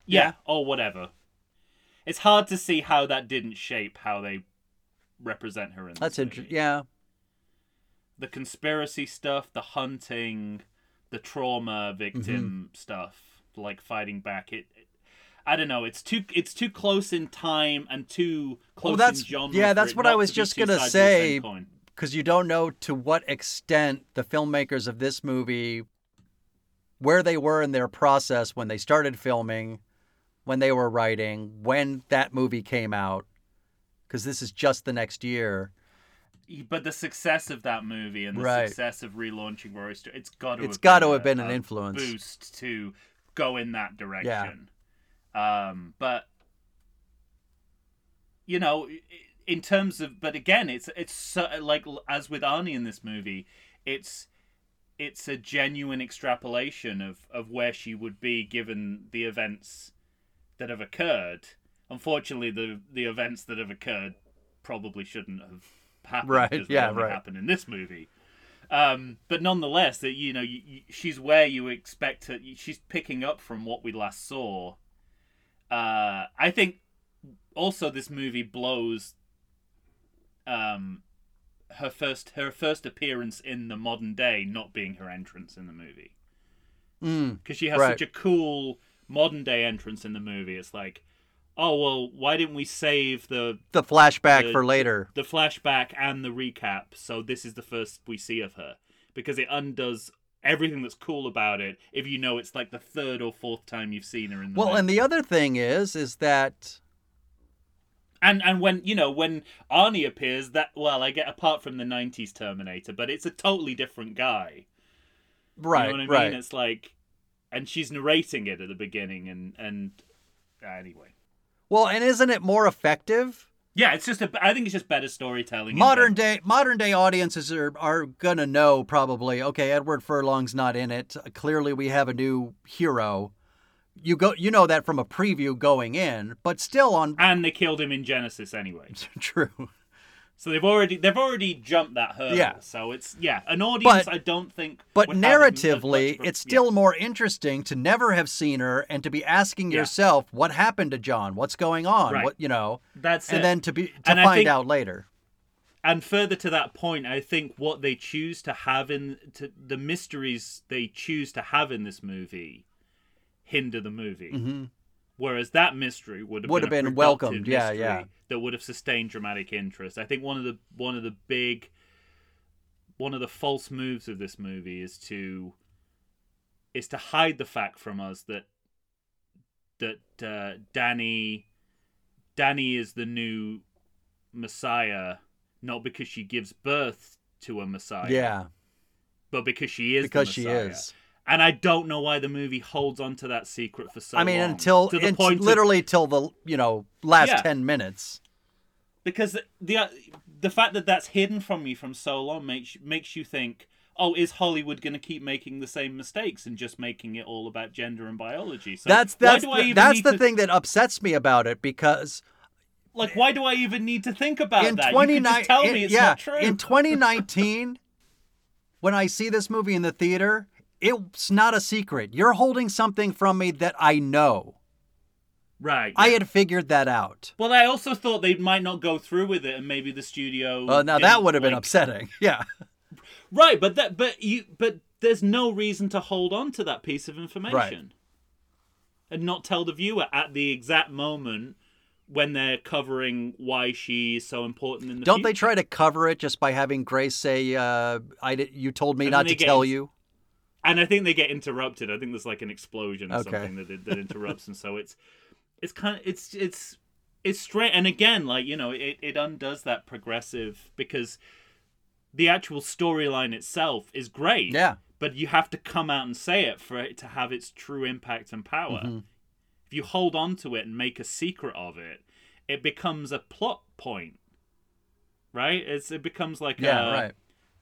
yeah, Yeah. or whatever. It's hard to see how that didn't shape how they represent her in. that's interesting. Yeah. The conspiracy stuff, the hunting, the trauma victim Mm-hmm. stuff, like fighting back. It, it- I don't know. It's too. It's too close in time and too close Well, that's- in genre. yeah, that's what I was just gonna sides of the same say. because you don't know to what extent the filmmakers of this movie where they were in their process when they started filming when they were writing when that movie came out because this is just the next year But the success of that movie and the Right. success of relaunching Laurie Strode, it's got to It's got to been have been an influence. boost to go in that direction. Um, but you know, in terms of, but again, it's it's so, like as with Arnie in this movie, it's it's a genuine extrapolation of of where she would be given the events that have occurred. Unfortunately, the the events that have occurred probably shouldn't have happened. Right, 'cause they yeah, right. Happen in this movie. Um, but nonetheless, that you know, you, you, she's where you expect her. She's picking up from what we last saw. Uh, I think also this movie blows um, her first her first appearance in the modern day not being her entrance in the movie mm, because she has Right. such a cool modern day entrance in the movie. It's like, oh well, why didn't we save the the flashback The- for later the flashback and the recap? So this is the first we see of her because it undoes everything that's cool about it. If you know it's like the third or fourth time you've seen her in the well movie. and the other thing is is that and and when you know when Arnie appears, that well, I get apart from the '90s Terminator, but it's a totally different guy. right You know I right mean? It's like, and she's narrating it at the beginning, and and anyway, well and isn't it more effective yeah, it's just a. I think it's just better storytelling. modern day modern day audiences are are gonna know probably okay edward furlong's not in it clearly we have a new hero you go you know that from a preview going in but still on and they killed him in Genisys anyway. true So they've already they've already jumped that hurdle. Yeah. So it's yeah, an audience But- I don't think. but would have as much narratively it's yeah. still more interesting to never have seen her and to be asking Yeah. yourself what happened to john what's going on Right. what you know that's and it. then to be to And find think- out later and further to that point, I think what they choose to have in to, the mysteries they choose to have in this movie hinder the movie. Mhm. Whereas that mystery would have Would been, have been welcomed, yeah, yeah. That would have sustained dramatic interest. I think one of the one of the big one of the false moves of this movie is to is to hide the fact from us that that uh, Danny Danny is the new Messiah, not because she gives birth to a Messiah, yeah but because she is the because she is And I don't know why the movie holds on to that secret for so long. i mean long. until to the point of- literally till the you know last Yeah. 10 minutes because the the uh, fact that that's hidden from you from so long makes makes you think, oh, is Hollywood going to keep making the same mistakes and just making it all about gender and biology? So that's that's the, that's the to, thing that upsets me about it because Like, why do I even need to think about in that? You 29 can just tell in- me it's yeah, not true. in 2019 when I see this movie in the theater, it's not a secret. You're holding something from me that I know. right. I had figured that out. Well, I also thought they might not go through with it, and maybe the studio. Well, now that would have been upsetting. Yeah. Right, but that but you but there's no reason to hold on to that piece of information. And not tell the viewer at the exact moment when they're covering why she's so important in the Don't they try to cover it just by having Grace say, uh, "I you told me And not to tell you"? And I think they get interrupted. I think there's like an explosion or Okay. something that that interrupts, and so it's it's kind of it's it's it's straight. And again, like you know, it it undoes that progressive because the actual storyline itself is great. Yeah. but you have to come out and say it for it to have its true impact and power. Mm-hmm. If you hold on to it and make a secret of it, it becomes a plot point. Right? It's it becomes like Yeah, a right.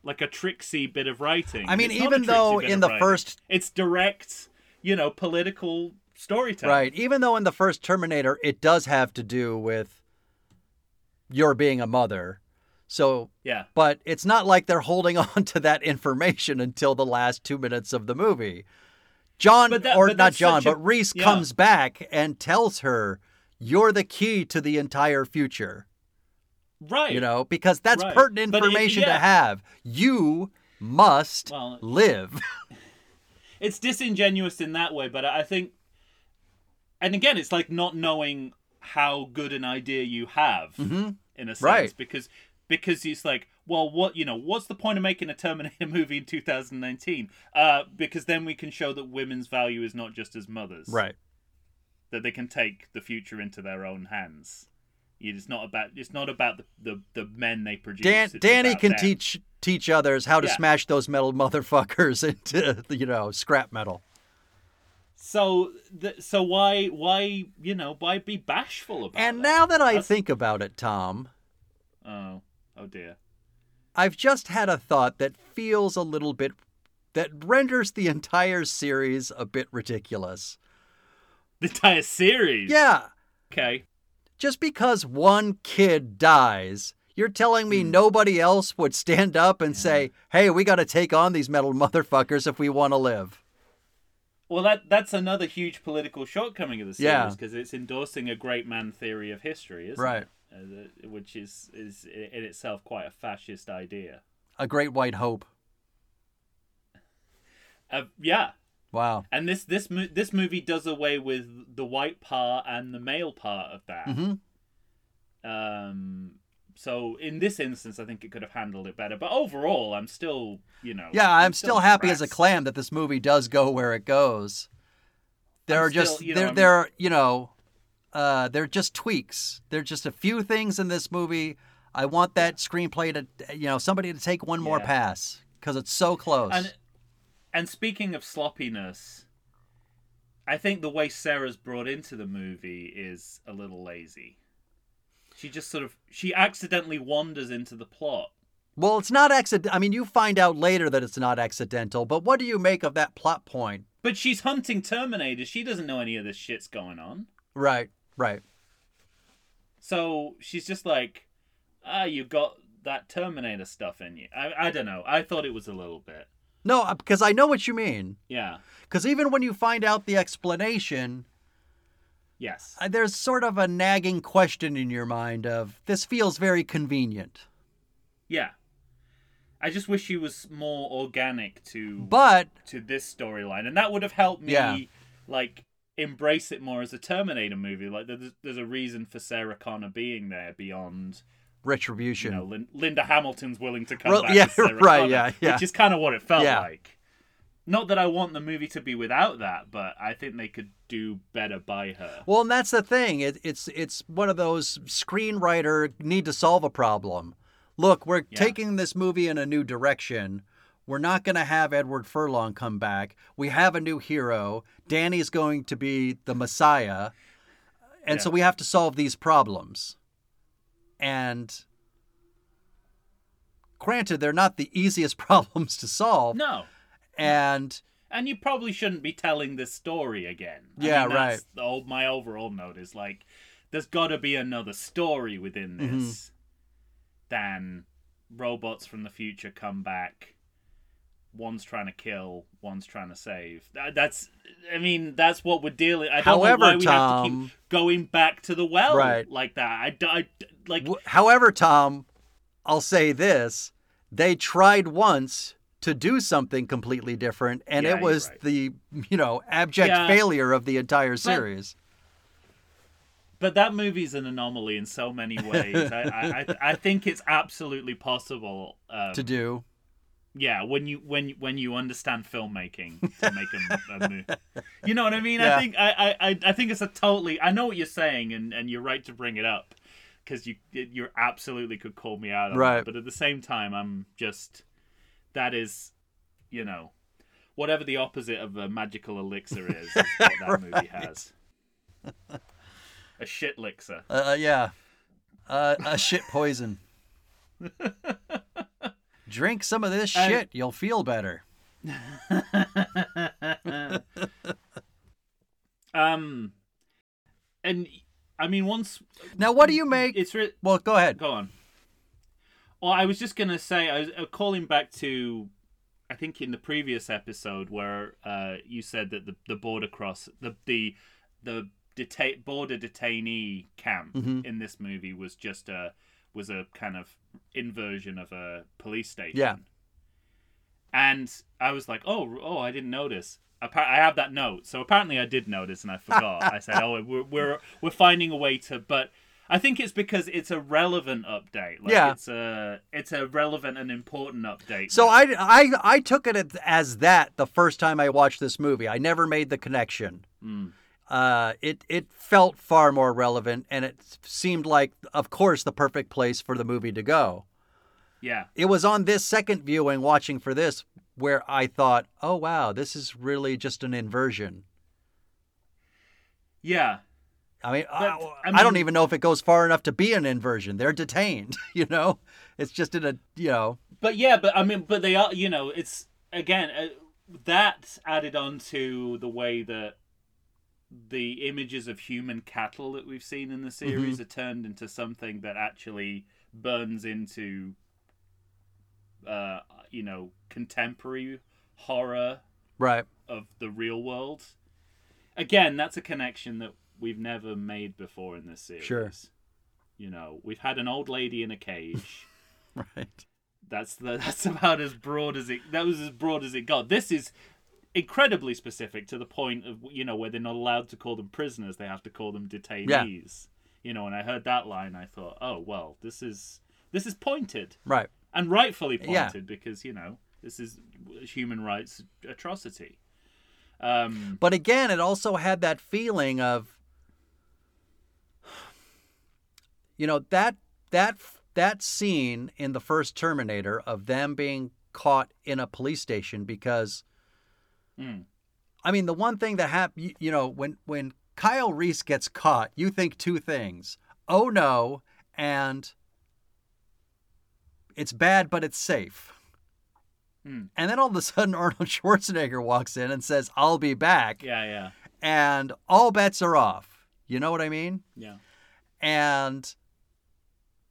Like a tricksy bit of writing. I mean, It's even though in the writing. first- it's direct, you know, political storytelling. Right. Even though in the first Terminator, it does have to do with your being a mother. So, Yeah. but it's not like they're holding on to that information until the last two minutes of the movie. John, that- or not John, a- but Reese yeah. comes back and tells her, "You're the key to the entire future." Right. You know, because that's Right. pertinent But it- information to have. You must Well- live. it's disingenuous in that way, but I think, and again, it's like not knowing how good an idea you have in a sense, Mm-hmm. Right. Because because it's like, well, what you know, what's the point of making a Terminator movie in 2019? Uh, because then we can show that women's value is not just as mothers, right. That they can take the future into their own hands. It's not about it's not about the the, the men they produce. Dan, Danny can them. teach teach others how to Yeah. smash those metal motherfuckers into you know scrap metal. So, th- so why, why, you know, why be bashful about it? And that? now that I That's- think about it, Tom, Oh, oh dear. I've just had a thought that feels a little bit that renders the entire series a bit ridiculous. The entire series. Yeah, Okay. Just because one kid dies, you're telling me nobody else would stand up and say, "Hey, we got to take on these metal motherfuckers if we want to live." Well, that that's another huge political shortcoming of the Yeah. series because it's endorsing a great man theory of history, isn't Right. it? Uh, which is is in itself quite a fascist idea. A great white hope. Uh, yeah, Wow. and this this mo- this movie does away with the white part and the male part of that. Mhm. Um, so in this instance, I think it could have handled it better. But overall, I'm still, you know, Yeah, I'm still happy as a clam that this movie does go where it goes. There I'm are just still- you know, there I'm- there are, you know, uh there are just tweaks. There're just a few things in this movie. I want that screenplay to you know, somebody to take one more pass cuz it's so close. And and speaking of sloppiness, I think the way Sarah's brought into the movie is a little lazy. She just sort of she accidentally wanders into the plot. well, it's not accident I mean, you find out later that it's not accidental, but what do you make of that plot point? But she's hunting Terminators. She doesn't know any of this shit's going on. Right, right. So she's just like, ah, you got that Terminator stuff in you. I, I don't know. I thought it was a little bit. No, uh, because I know what you mean. Yeah. Cuz even when you find out the explanation, Yes. Uh, there's sort of a nagging question in your mind of this feels very convenient. Yeah. I just wish he was more organic to But to this storyline, and that would have helped me Yeah. like embrace it more as a Terminator movie. Like there's, there's a reason for Sarah Connor being there beyond you retribution. know Lin- Linda Hamilton's willing to come Well, back. yeah, right, Connor, yeah, yeah. Which is kind of what it felt Yeah. like. Not that I want the movie to be without that, but I think they could do better by her. well, and that's the thing. It, it's it's one of those screenwriter need to solve a problem. Look, we're Yeah. taking this movie in a new direction. We're not going to have Edward Furlong come back. We have a new hero. Danny's going to be the Messiah. And so we have to solve these problems. And granted, they're not the easiest problems to solve. No. And And you probably shouldn't be telling this story again. I Yeah, mean, that's right. The old, my overall note is like, there's got to be another story within Mm-hmm. this than robots from the future come back. One's trying to kill, one's trying to save. That, that's, I mean, that's what we're dealing. I don't However, know why we have to Tom- keep going back to the well Right. like that. I, I like, However, Tom, I'll say this: they tried once to do something completely different, and Yeah, it was right. the you know abject Yeah. failure of the entire series. But that movie's an anomaly in so many ways. I, I, I, I think it's absolutely possible um, to do. Yeah when you when when you understand filmmaking to make a, a movie you know what i mean Yeah. i think I, I i think it's a totally i know what you're saying and and you're right to bring it up because you you absolutely could call me out on Right. it but at the same time i'm just that is you know whatever the opposite of a magical elixir is, is what that movie has a shit elixir Uh, uh, yeah, uh, a shit poison. Drink some of this shit, you'll feel better. um and i mean once Now, what do you make? it's re- Well, go ahead. Go on. Well, I was just gonna say, I was uh, calling back to, I think in the previous episode where uh, you said that the the border cross the the the deta- border detainee camp Mhm. in this movie was just a was a kind of inversion of a police station. Yeah. And I was like, oh, oh, I didn't notice. I have that note, so apparently I did notice, and I forgot. I said, "Oh, we're we're we're finding a way to," but I think it's because it's a relevant update. Like, Yeah. it's a it's a relevant and important update. So I, I, I took it as that the first time I watched this movie. I never made the connection. Mm. Uh, it it felt far more relevant, and it seemed like, of course, the perfect place for the movie to go. yeah, It was on this second viewing, watching for this, where I thought, "Oh wow, this is really just an inversion." yeah, I mean, I, But, I, I don't even know if it goes far enough to be an inversion. They're detained, you know. It's just in a, you know, but yeah, but I mean, but they are, you know, it's again uh, that added on to the way that the images of human cattle that we've seen in the series Mm-hmm. are turned into something that actually burns into, uh, you know, contemporary horror right. of the real world. Again, that's a connection that we've never made before in this series. Sure. You know, we've had an old lady in a cage. Right. that's the, that's about as broad as it that was as broad as it got. This is incredibly specific to the point of you know where they're not allowed to call them prisoners, they have to call them detainees. You know, and I heard that line I thought, "Oh, well, this is this is pointed Right. and rightfully Yeah. pointed because, you know, this is human rights atrocity." Um But again, it also had that feeling of, you know, that that that scene in the first Terminator of them being caught in a police station because, Mm. I mean, the one thing that happened, you, you know, when when Kyle Reese gets caught, you think two things: oh no, and it's bad, but it's safe. Mm. And then all of a sudden, Arnold Schwarzenegger walks in and says, "I'll be back." yeah, yeah. and all bets are off. You know what I mean? Yeah. And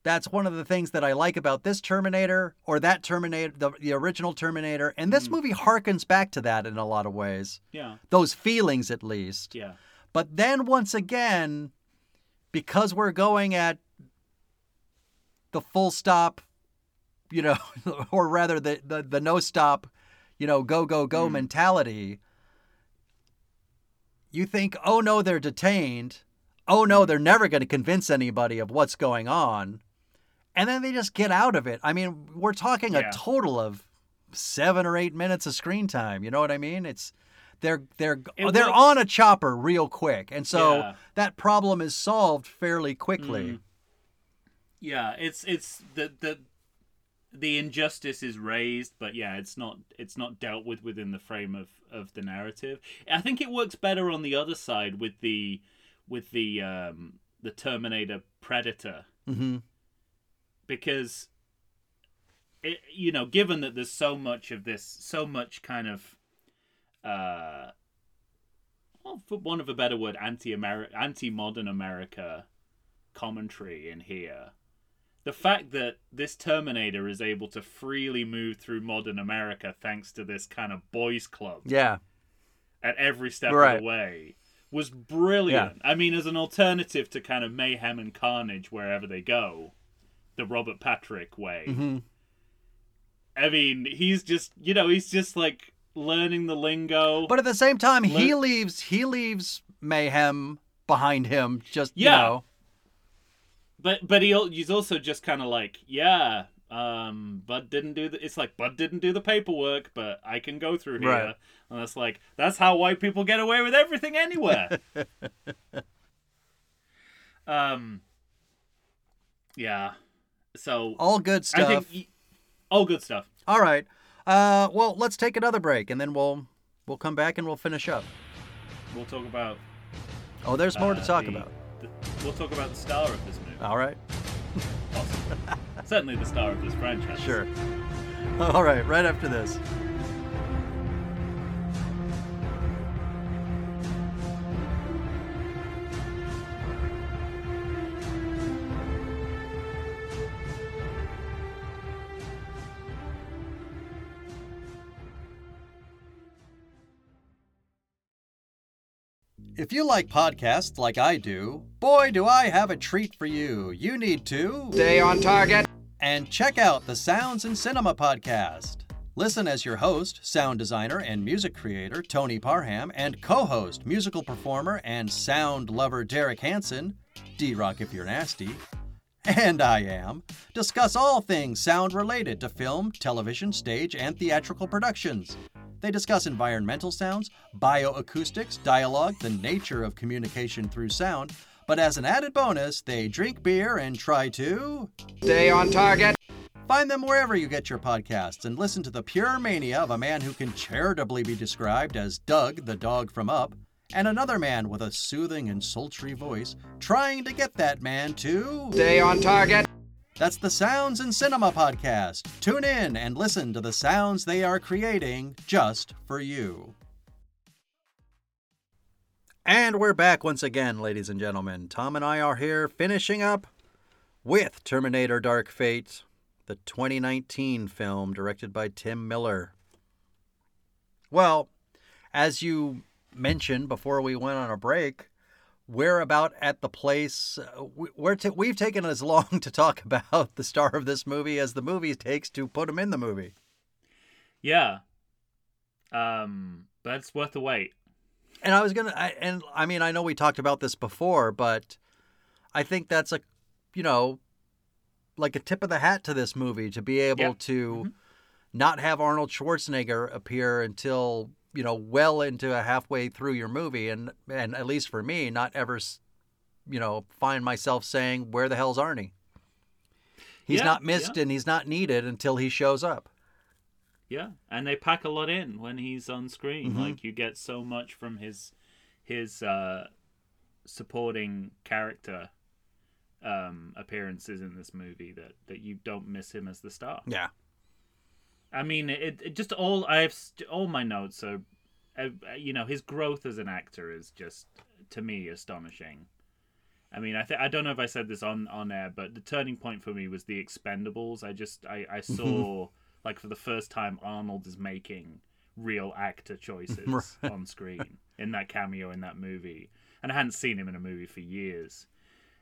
that's one of the things that I like about this Terminator or that Terminator, the, the original Terminator. And this Mm. movie harkens back to that in a lot of ways, Yeah. those feelings at least. Yeah. But then once again, because we're going at the full stop, you know, or rather the, the, the no stop, you know, go, go, go Mm. mentality, you think, oh no, they're detained. Oh no, they're never going to convince anybody of what's going on. And then they just get out of it. I mean, we're talking Yeah. a total of seven or eight minutes of screen time. You know what I mean? It's they're they're It they're works- on a chopper real quick, and so Yeah. that problem is solved fairly quickly. Mhm. Yeah, it's it's the the the injustice is raised, but yeah, it's not it's not dealt with within the frame of of the narrative. I think it works better on the other side with the with the um the Terminator Predator hmm because it you know given that there's so much of this so much kind of uh well, for one of a better word anti-America, anti modern america commentary in here the fact that this terminator is able to freely move through modern america thanks to this kind of boys club Yeah, at every step Right. of the way was brilliant. I mean, as an alternative to kind of mayhem and carnage wherever they go, the Robert Patrick way. hmm I mean, he's just you know he's just like learning the lingo. But at the same time, he leaves he leaves mayhem behind him. Just Yeah. you know, but but he he's also just kind of like yeah. Um, Bud didn't do the. It's like Bud didn't do the paperwork, but I can go through here, Right. and that's like that's how white people get away with everything anywhere. um, yeah. So all good stuff. I think y- all good stuff. All right. Uh, well, let's take another break, and then we'll we'll come back and we'll finish up. We'll talk about. Oh, there's more to uh, talk the- about. the- we'll talk about the star of this movie. All right. Awesome. Certainly the star of this franchise. Sure. All right. Right after this. If you like podcasts like I do, boy, do I have a treat for you. You need to Stay on target. and check out the Sounds and Cinema podcast. Listen as your host, sound designer, and music creator Tony Parham, and co host, musical performer, and sound lover Derek Hansen, D Rock if you're nasty, and I am, discuss all things sound related to film, television, stage, and theatrical productions. They discuss environmental sounds, bioacoustics, dialogue, the nature of communication through sound, but as an added bonus, they drink beer and try to. Stay on target. Find them wherever you get your podcasts and listen to the pure mania of a man who can charitably be described as Doug, the dog from Up, and another man with a soothing and sultry voice trying to get that man to. Stay on target. That's the Sounds and Cinema podcast. Tune in and listen to the sounds they are creating just for you. And we're back once again, ladies and gentlemen. Tom and I are here finishing up with Terminator Dark Fate, the 2019 film directed by Tim Miller. Well, as you mentioned before we went on a break, we're about at the place uh, we- t- we've taken as long to talk about the star of this movie as the movie takes to put him in the movie. Yeah. Um, but it's worth the wait. And I was gonna, I, and I mean, I know we talked about this before, but I think that's a, you know, like a tip of the hat to this movie to be able Yeah. to Mhm. not have Arnold Schwarzenegger appear until you know well into a halfway through your movie, and and at least for me, not ever, you know, find myself saying, "Where the hell's Arnie?" He's Yeah, not missed yeah. and he's not needed until he shows up. Yeah, and they pack a lot in when he's on screen. Mhm. Like you get so much from his his uh, supporting character um, appearances in this movie that that you don't miss him as the star. Yeah. I mean, it, it just all I've st- all my notes are, uh, you know, his growth as an actor is just to me astonishing. I mean, I th- I don't know if I said this on on air, but the turning point for me was the Expendables. I just I I saw like for the first time Arnold is making real actor choices Right. on screen in that cameo in that movie, and I hadn't seen him in a movie for years.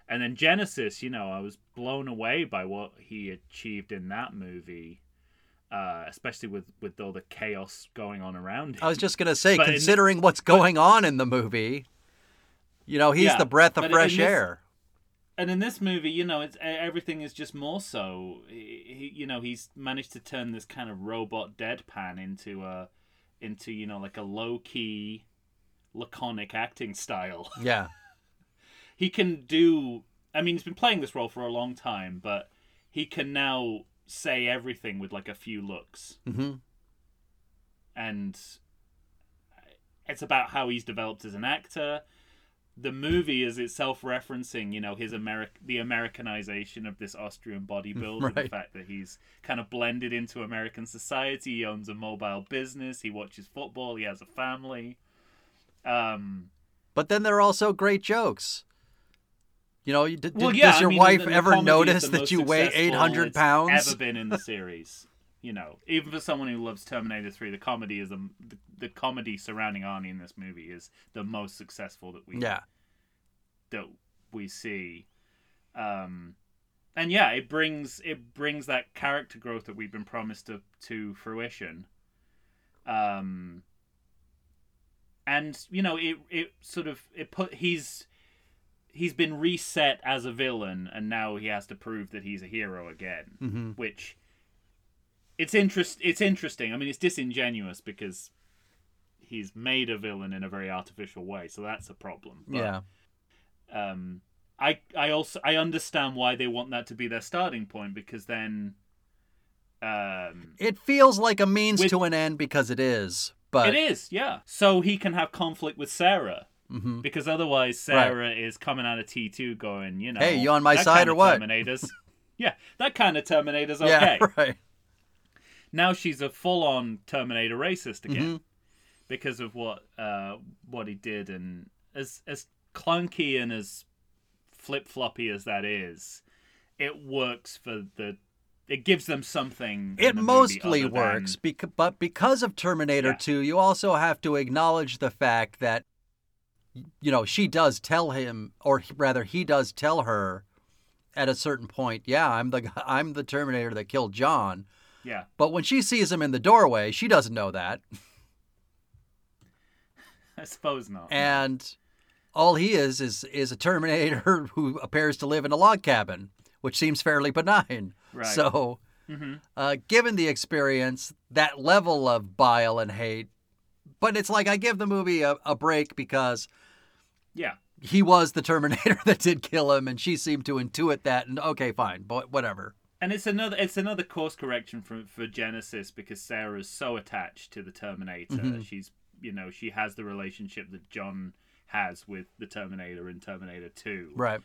And then Genisys, you know, I was blown away by what he achieved in that movie, uh, especially with with all the chaos going on around him. I was just gonna say, But in- considering what's going on in the movie, you know, he's Yeah, the breath of fresh this- air. and in this movie, you know, it's everything is just more so. He- you know, he's managed to turn this kind of robot deadpan into a, into you know, like a low key, laconic acting style. Yeah. he can do. I mean, he's been playing this role for a long time, but he can now say everything with like a few looks, hmm and it's about how he's developed as an actor. The movie is itself referencing, you know, his Ameri- the Americanization of this Austrian bodybuilder, the fact that he's kind of blended into American society. He owns a mobile business. He watches football. He has a family. Um, But then there are also great jokes. You know, you- d- Well, yeah, does I your mean, wife the- the ever notice that you weigh 800 it's pounds? Ever been in the series, you know, even for someone who loves Terminator Three, the comedy is the, the, the comedy surrounding Arnie in this movie is the most successful that we Yeah. that we see. Um, and yeah, it brings it brings that character growth that we've been promised to to fruition. Um, and you know, it it sort of it put he's he's been reset as a villain, and now he has to prove that he's a hero again, Mhm. which it's interest it's interesting. I mean, it's disingenuous because he's made a villain in a very artificial way, so that's a problem. But, yeah. um i i also i understand why they want that to be their starting point because then um It feels like a means With- to an end because it is, but it is yeah so he can have conflict with sarah Mhm. because otherwise sarah is coming out of t2 going you know Hey, you on my side or what?" terminators yeah that kind of terminator's okay yeah, right. now she's a full-on terminator racist again Mhm. because of what uh what he did and as as clunky and as flip-floppy as that is it works for the it gives them something It the mostly works, than- bec- but because of Terminator Yeah. 2, you also have to acknowledge the fact that, you know, she does tell him, or rather, he does tell her at a certain point, yeah, I'm the I'm the Terminator that killed John. yeah But when she sees him in the doorway, she doesn't know that, i suppose not and all he is is is a Terminator who appears to live in a log cabin, which seems fairly benign. Right. So. hmm uh, given the experience, that level of bile and hate. But it's like I give the movie a, a break because yeah he was the Terminator that did kill him, and she seemed to intuit that. And okay, fine, but whatever. and it's another it's another course correction for for Genisys because Sarah's so attached to the Terminator. Mhm. She's you know she has the relationship that John has with the Terminator in Terminator Two. Right.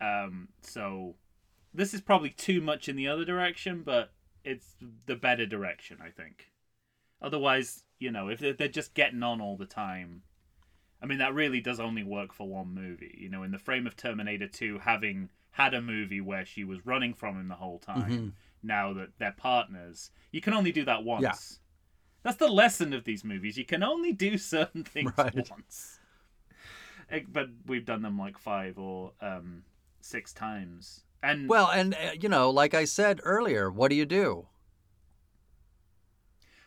Um, so this is probably too much in the other direction, but it's the better direction, I think. Otherwise, you know, if they're just getting on all the time, I mean, that really does only work for one movie. You know, in the frame of Terminator 2, having had a movie where she was running from him the whole time, Mhm. now that they're partners, you can only do that once. Yeah. That's the lesson of these movies. You can only do certain things Right. once. Eh, But we've done them like five or um, six times. And Well, and uh, you know, like I said earlier, what do you do?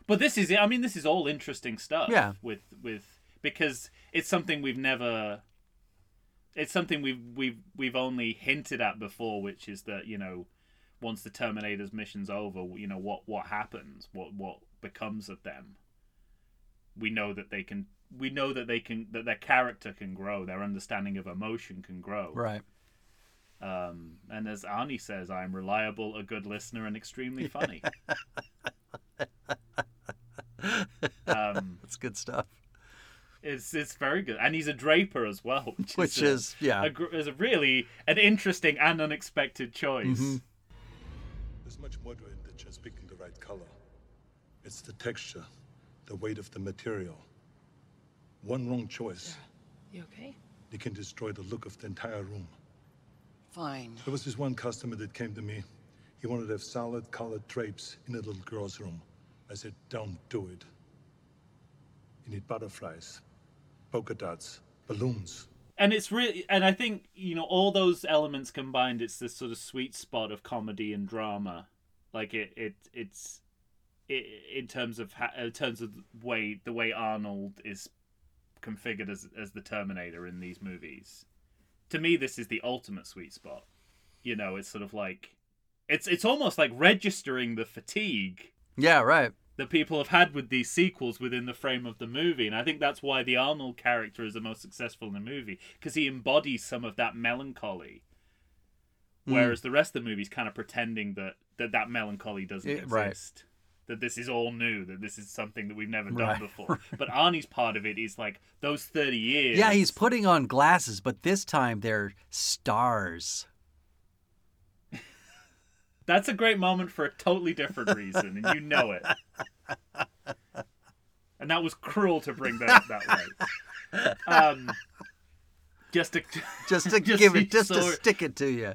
But this is I mean this is all interesting stuff. Yeah. With with because it's something we've never it's something we've we've we've only hinted at before, which is that, you know, once the Terminator's mission's over, you know, what what happens? What what becomes of them? We know that they can we know that they can that their character can grow, their understanding of emotion can grow. Right. Um, and as Arnie says, I'm reliable, a good listener, and extremely funny. um, That's good stuff. It's it's very good, and he's a draper as well, which, Which is, a- is yeah. a, gr- is a really an interesting and unexpected choice. Mhm. There's much more to it than just picking the right color. It's the texture, the weight of the material. One wrong choice, You okay? it can destroy the look of the entire room. Fine. There was this one customer that came to me. He wanted to have solid colored drapes in a little girl's room. I said, don't do it. You need butterflies, polka dots, balloons. And it's really, and I think you know all those elements combined. It's this sort of sweet spot of comedy and drama. Like it, it, it's, it, in terms of ha- in terms of the way the way Arnold is configured as as the Terminator in these movies. To me, this is the ultimate sweet spot. You know, it's sort of like, it's it's almost like registering the fatigue Yeah. Right. That people have had with these sequels within the frame of the movie. And I think that's why the Arnold character is the most successful in the movie, because he embodies some of that melancholy. Mm. Whereas the rest of the movie is kind of pretending that that, that melancholy doesn't right. exist. That this is all new, that this is something that we've never done Right, before. But Arnie's part of it is like those 30 years. Yeah, he's putting on glasses, but this time they're stars. That's a great moment for a totally different reason, and you know it. And that was cruel to bring that that way. Um, just to Just to Just give it, just to stick it to you.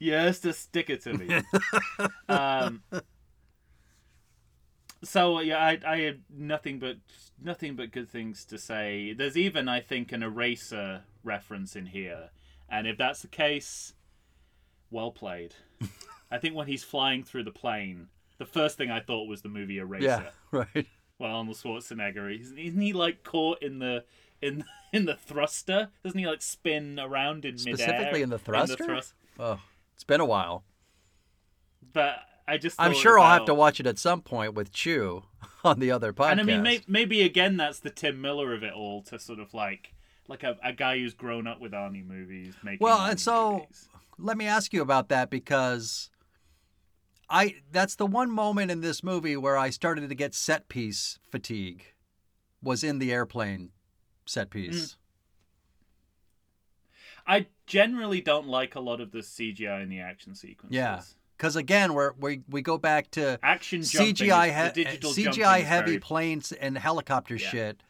Yes, to stick it to me. um, so yeah, I I had nothing but nothing but good things to say. There's even I think an eraser reference in here, and if that's the case, well played. I think when he's flying through the plane, the first thing I thought was the movie Eraser. Yeah, right. Well, Arnold Schwarzenegger, isn't, isn't he like caught in the in in the thruster? Doesn't he like spin around in midair? Specifically in the thruster? thrust- Oh, it's been a while. But I just I'm sure I'll have to watch it at some point with Chew on the other podcast. And I mean, may, maybe again, that's the Tim Miller of it all to sort of like like a, a guy who's grown up with Arnie movies making. Well, Arnie and so movies. let me ask you about that because I that's the one moment in this movie where I started to get set piece fatigue was in the airplane set piece. Mm. I generally don't like a lot of the CGI in the action sequences. Yeah. Cuz again, we're, we we go back to Action CGI he- CGI heavy very- planes and helicopter Yeah. shit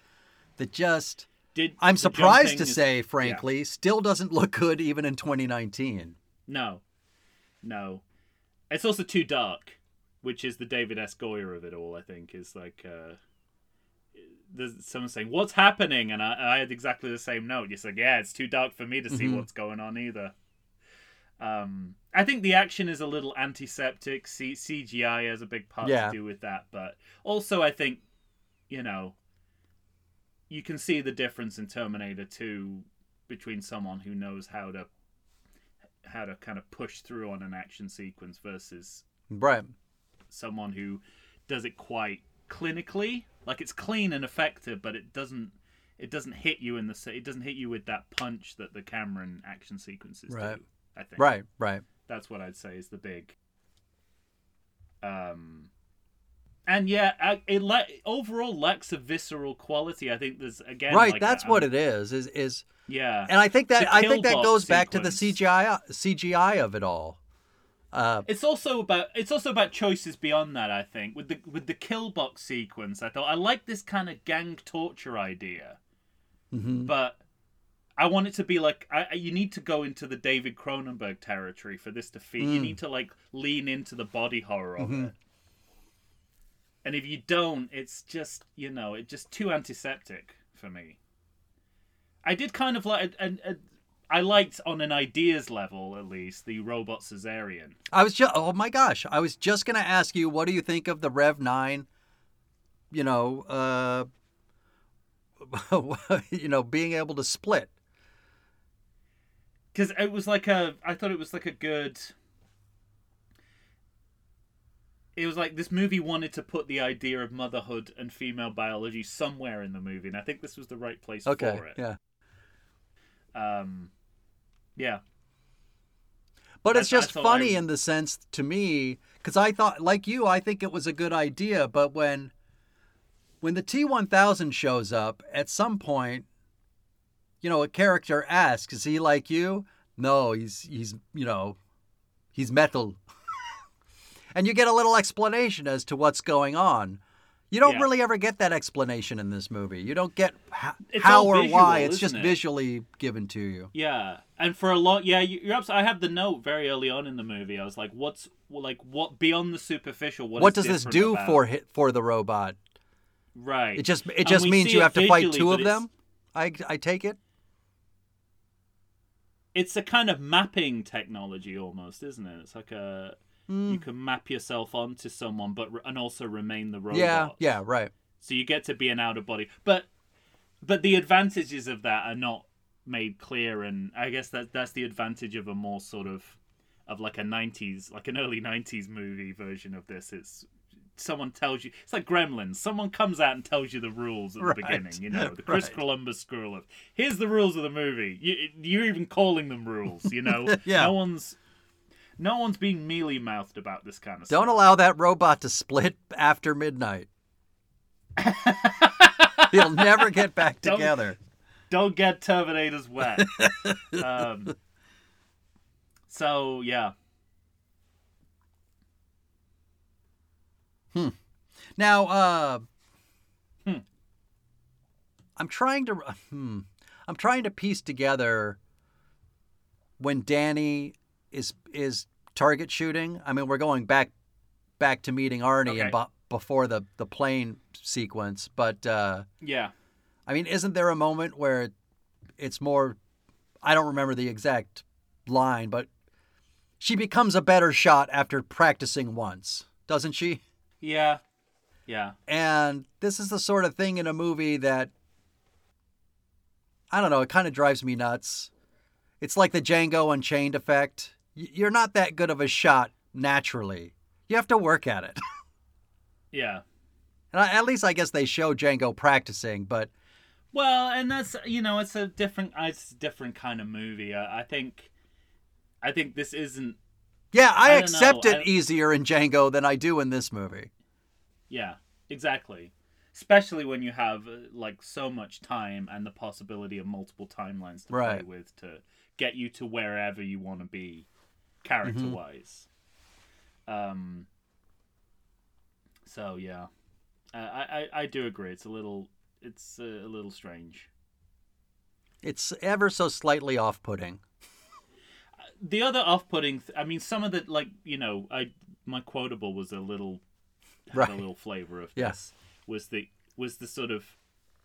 that just Did I'm surprised to is- say yeah. frankly still doesn't look good even in 2019. No, no. It's also too dark, which is the David S. Goyer of it all. I think is like uh, there's someone saying what's happening, and I, I had exactly the same note. Just like yeah, it's too dark for me to see Mhm. what's going on either. Um, I think the action is a little antiseptic. C- CGI has a big part Yeah. to do with that, but also I think you know you can see the difference in Terminator 2 between someone who knows how to how to kind of push through on an action sequence versus Right. someone who does it quite clinically like it's clean and effective but it doesn't it doesn't hit you in the it doesn't hit you with that punch that the Cameron action sequences Right. do I think Right, right. that's what I'd say is the big. Um, and yeah, it la- overall lacks a visceral quality. I think there's again right, like that's a- what it is. Is is Yeah, and I think that I think that goes box back to the. CGI CGI of it all. Uh, it's also about it's also about choices beyond that. I think with the with the kill box sequence, I thought I like this kind of gang torture idea, mhm. but I want it to be like I, you need to go into the David Cronenberg territory for this to feel. You Mm. need to like lean into the body horror of Mhm. it. And if you don't, it's just you know, it's just too antiseptic for me. I did kind of like, and I liked on an ideas level at least the robot Caesarian. I was just oh my gosh, I was just gonna ask you, what do you think of the Rev Nine? You know, uh, you know, being able to split. because it was like a i thought it was like a good it was like this movie wanted to put the idea of motherhood and female biology somewhere in the movie and i think this was the right place Okay, for it yeah. um yeah But it's I- I just thought funny I- in the sense to me because I thought, like you, I think it was a good idea. But when when the T one thousand shows up, at some point, you know, a character asks, "Is he like you?" No, he's he's you know, he's metal, and you get a little explanation as to what's going on. You don't Yeah. really ever get that explanation in this movie. You don't get h- how or visual, why. It's just it? visually given to you. yeah and for a lot yeah you- you're absolutely i have the note very early on in the movie i was like what's like what beyond the superficial What, does this do about- for for the robot? right It just it just means you have to fight two of them. I I take it. it's a kind of mapping technology almost, isn't it? It's like a you mm. can map yourself onto someone, but and also remain the robot. Yeah, yeah, right. So you get to be an out of body, but but the advantages of that are not made clear, and I guess that that's the advantage of a more sort of of like a '90s, like an early '90s movie version of this. It's someone tells you it's like Gremlins. Someone comes out and tells you the rules at the Right. beginning. You know, the Chris Right. Columbus school of here's the rules of the movie. You, you're even calling them rules. You know, Yeah. no one's no one's being mealy mouthed about this kind of stuff. Don't allow that robot to split after midnight. He'll never get back Don't- together. don't get Terminators wet. um, so yeah, Now, uh, Hmm. I'm trying to, hmm, I'm trying to piece together when Danny is is target shooting. I mean, we're going back back to meeting Arnie and Okay. be, before the the plane sequence, but uh, yeah. I mean, isn't there a moment where it's more? I don't remember the exact line, but she becomes a better shot after practicing once, doesn't she? Yeah. Yeah. And this is the sort of thing in a movie that I don't know, it kind of drives me nuts. It's like the Django Unchained effect. You're not that good of a shot naturally. You have to work at it. Yeah. And I, at least I guess they show Django practicing, but Well, and that's you know, it's a different, it's a different kind of movie. I, I think, I think this isn't. yeah, I, I accept know. it easier in Django than I do in this movie. Yeah, exactly. Especially when you have uh, like so much time and the possibility of multiple timelines to Right. play with to get you to wherever you want to be, character wise. Um. So yeah, uh, I, I I do agree. It's a little it's uh, a little strange. It's ever so slightly off-putting. the other off-putting th- i mean some of the like you know i my quotable was a little had Right. a little flavor of this was the was the sort of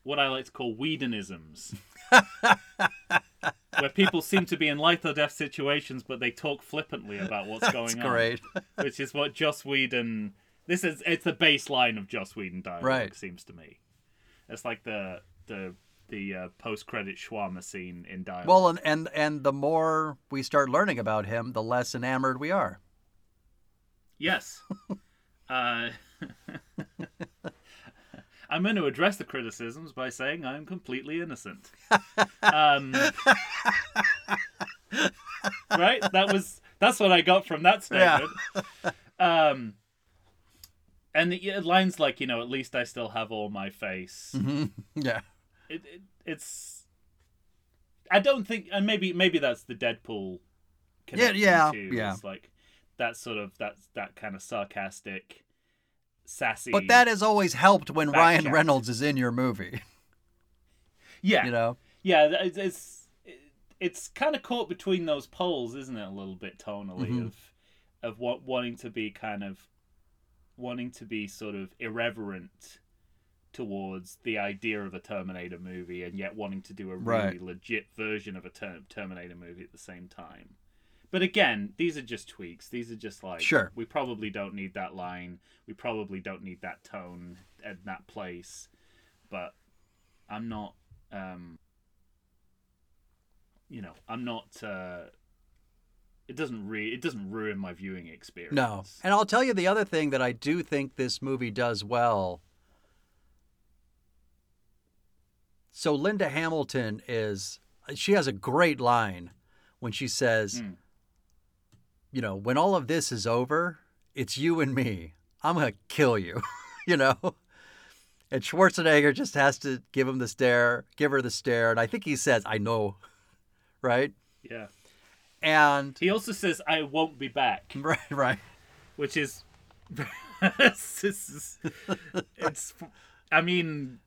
what i like to call Whedonisms. where people seem to be in life or death situations but they talk flippantly about what's going on great. which is what joss whedon this is it's the baseline of joss whedon dialogue Right. seems to me it's like the the the uh, post-credit shawarma scene in dialogue Well, and, and and the more we start learning about him, the less enamored we are. Yes. uh, I'm going to address the criticisms by saying I'm completely innocent. Um, right? That was that's what I got from that statement. Um, and the, yeah, lines like you know, at least I still have all my face. Yeah. It, it, it's. I don't think, and maybe maybe that's the Deadpool. Connection yeah, too. yeah. It's like that sort of that that kind of sarcastic, sassy. But that has always helped when Ryan. Reynolds is in your movie. yeah, You know. yeah. It's it's, it's kind of caught between those poles, isn't it? A little bit tonally Mm-hmm. of of what wanting to be kind of wanting to be sort of irreverent towards the idea of a Terminator movie, and yet wanting to do a really Right. legit version of a ter- Terminator movie at the same time. But again, these are just tweaks. These are just like Sure. we probably don't need that line. We probably don't need that tone at that place. But I'm not um you know, I'm not uh it doesn't re it doesn't ruin my viewing experience. No. And I'll tell you the other thing that I do think this movie does well. So Linda Hamilton is she has a great line when she says, Mm. You know, when all of this is over, it's you and me. I'm going to kill you, you know? And Schwarzenegger just has to give him the stare, give her the stare, and I think he says, "I know." Right? Yeah. And He also says I won't be back, right, right. which is this is it's I mean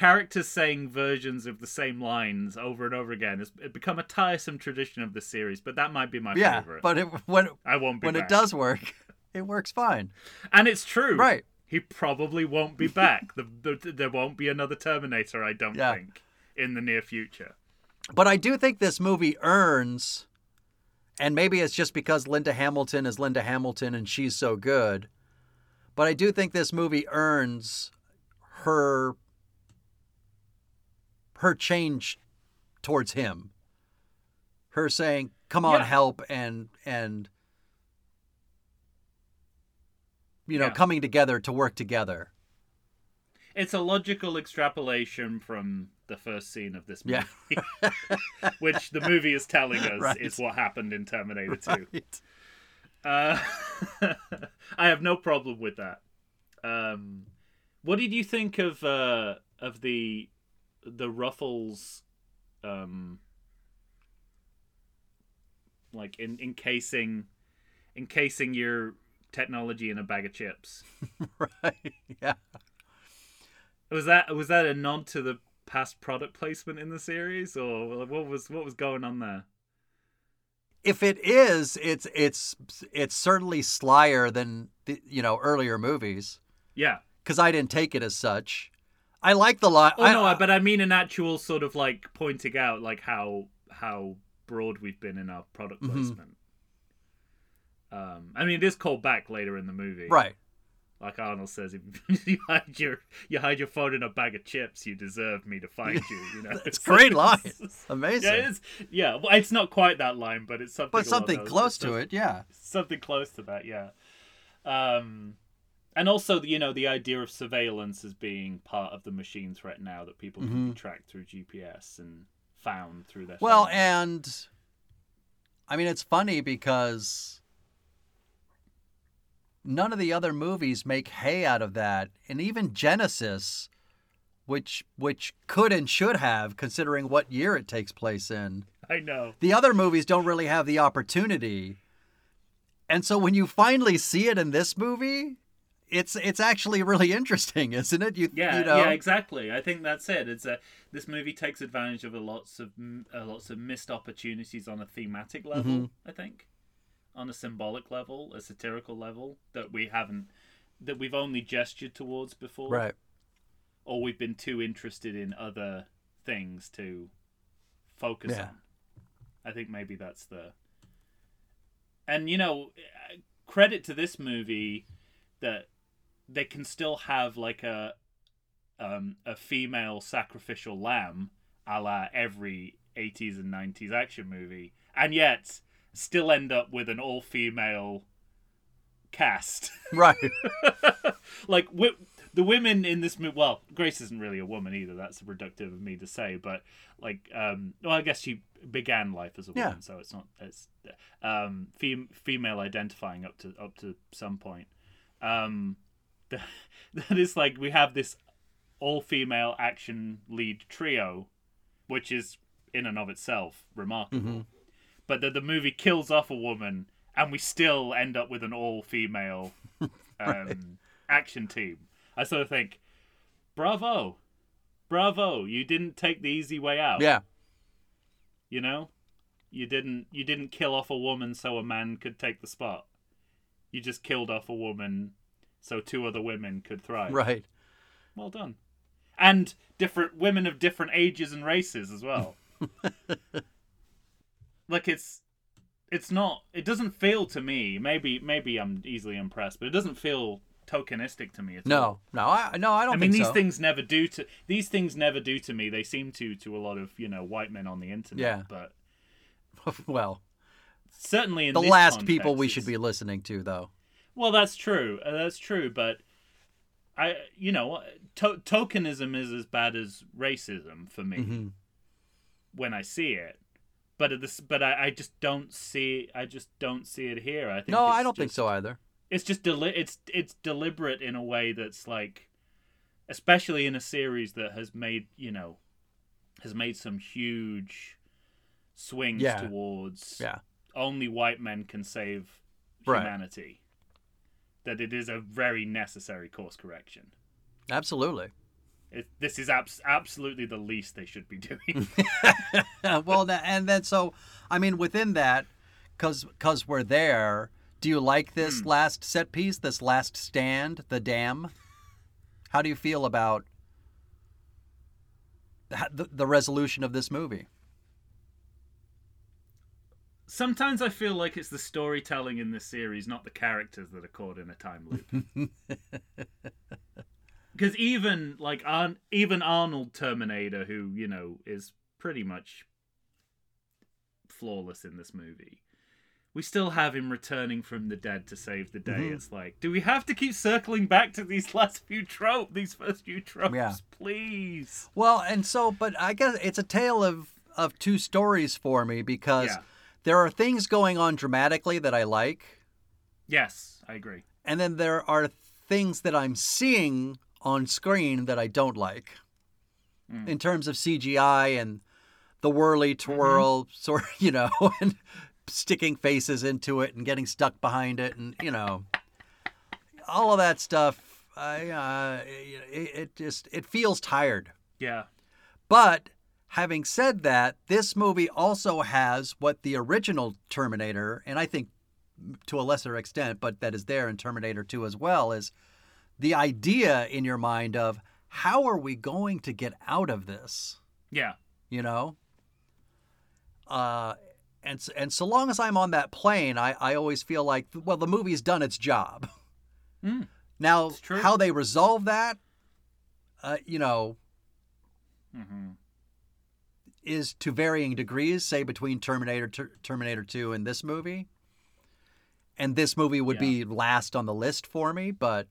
characters saying versions of the same lines over and over again has become a tiresome tradition of the series, but that might be my Yeah, favorite. but it, when I won't be when back. it does work, it works fine. And it's true. Right. He probably won't be back. the, the, there won't be another Terminator, I don't Yeah. think, in the near future. But I do think this movie earns, and maybe it's just because Linda Hamilton is Linda Hamilton and she's so good, but I do think this movie earns her her change towards him. Her saying, "Come on, Yeah. help," and and you know, Yeah. coming together to work together. It's a logical extrapolation from the first scene of this movie, Yeah. which the movie is telling us Right. is what happened in Terminator 2. Uh, I have no problem with that. Um, what did you think of uh, of the the Ruffles, um, like in encasing encasing your technology in a bag of chips? right. Yeah. Was that was that a nod to the past product placement in the series, or what was what was going on there? if it is, it's it's it's certainly slyer than the, you know earlier movies Yeah. because I didn't take it as such. I like the line. Oh no, but I mean an actual sort of like pointing out like how how broad we've been in our product Mhm. placement. Um, I mean, it is called back later in the movie. Right. Like Arnold says, if you hide your you hide your phone in a bag of chips, you deserve me to find you. You know, It's great line. it's- Amazing. Yeah, it's yeah. Well, it's not quite that line, but it's something. but something close to it, yeah. Something close to that, yeah. Um, and also, you know, the idea of surveillance as being part of the machine threat now that people can be tracked through GPS and found through their. Mm-hmm. Well, phones. and I mean, it's funny because none of the other movies make hay out of that, and even Genisys, which which could and should have, considering what year it takes place in. I know. The other movies don't really have the opportunity, and so when you finally see it in this movie, it's it's actually really interesting, isn't it? You Yeah, you know, yeah, exactly. I think that's it. It's a this movie takes advantage of a lots of m- uh, lots of missed opportunities on a thematic level. Mm-hmm. I think, on a symbolic level, a satirical level that we haven't that we've only gestured towards before, right. or we've been too interested in other things to focus Yeah. on. I think maybe that's the. And you know, credit to this movie that they can still have like a um, a female sacrificial lamb, a la every '80s and '90s action movie, and yet still end up with an all-female cast. Right. like wi- the women in this movie well grace isn't really a woman either that's reductive of me to say but like um well i guess she began life as a Yeah. woman so it's not it's um fem- female identifying up to up to some point um the, that is like we have this all female action lead trio which is in and of itself remarkable but that the movie kills off a woman and we still end up with an all female um, action team. I sort of think, bravo, bravo! You didn't take the easy way out. yeah. You know, you didn't you didn't kill off a woman so a man could take the spot. You just killed off a woman so two other women could thrive. Right. Well done. And different women of different ages and races as well. like it's it's not it doesn't feel to me, maybe maybe I'm easily impressed, but it doesn't feel tokenistic to me at all. No, no, I no, I don't I mean these so. things never do to these things never do to me. They seem to to a lot of, you know, white men on the internet, Yeah. but well, certainly in the last people we should be listening to, though. Well, that's true. Uh, that's true, but I, you know, to- tokenism is as bad as racism for me Mm-hmm. when I see it. But this, but I, I just don't see. I just don't see it here. I think. No, I don't think so either. It's just deli- It's it's deliberate in a way that's like, especially in a series that has made you know, has made some huge swings Yeah. towards Yeah. only white men can save Right. humanity. That it is a very necessary course correction. Absolutely. It, this is abs- absolutely the least they should be doing. well, tha- and then so, I mean, within that, because because we're there. Do you like this hmm. last set piece? This last stand, the dam. How do you feel about the, the resolution of this movie? Sometimes I feel like it's the storytelling in this series, not the characters that are caught in a time loop. Because even like Ar- even Arnold Terminator, who you know is pretty much flawless in this movie, we still have him returning from the dead to save the day. Mm-hmm. It's like, do we have to keep circling back to these last few tropes, these first few tropes, Yeah. please? Well, and so, but I guess it's a tale of of two stories for me because Yeah. There are things going on dramatically that I like, Yes, I agree. and then there are things that I'm seeing on screen that I don't like in terms of CGI and the whirly twirl, sort of, you know, and sticking faces into it and getting stuck behind it, and you know, all of that stuff. I uh, it, it just it feels tired. Yeah. But having said that, this movie also has what the original Terminator, and I think to a lesser extent, but that is there in Terminator 2 as well, is the idea in your mind of how are we going to get out of this? Yeah. You know? Uh, and and so long as I'm on that plane, I, I always feel like well the movie's done its job. Mm, Now how they resolve that, uh, you know, mhm. Is to varying degrees. Say between Terminator Ter- Terminator Two and this movie, and this movie would be last on the list for me, but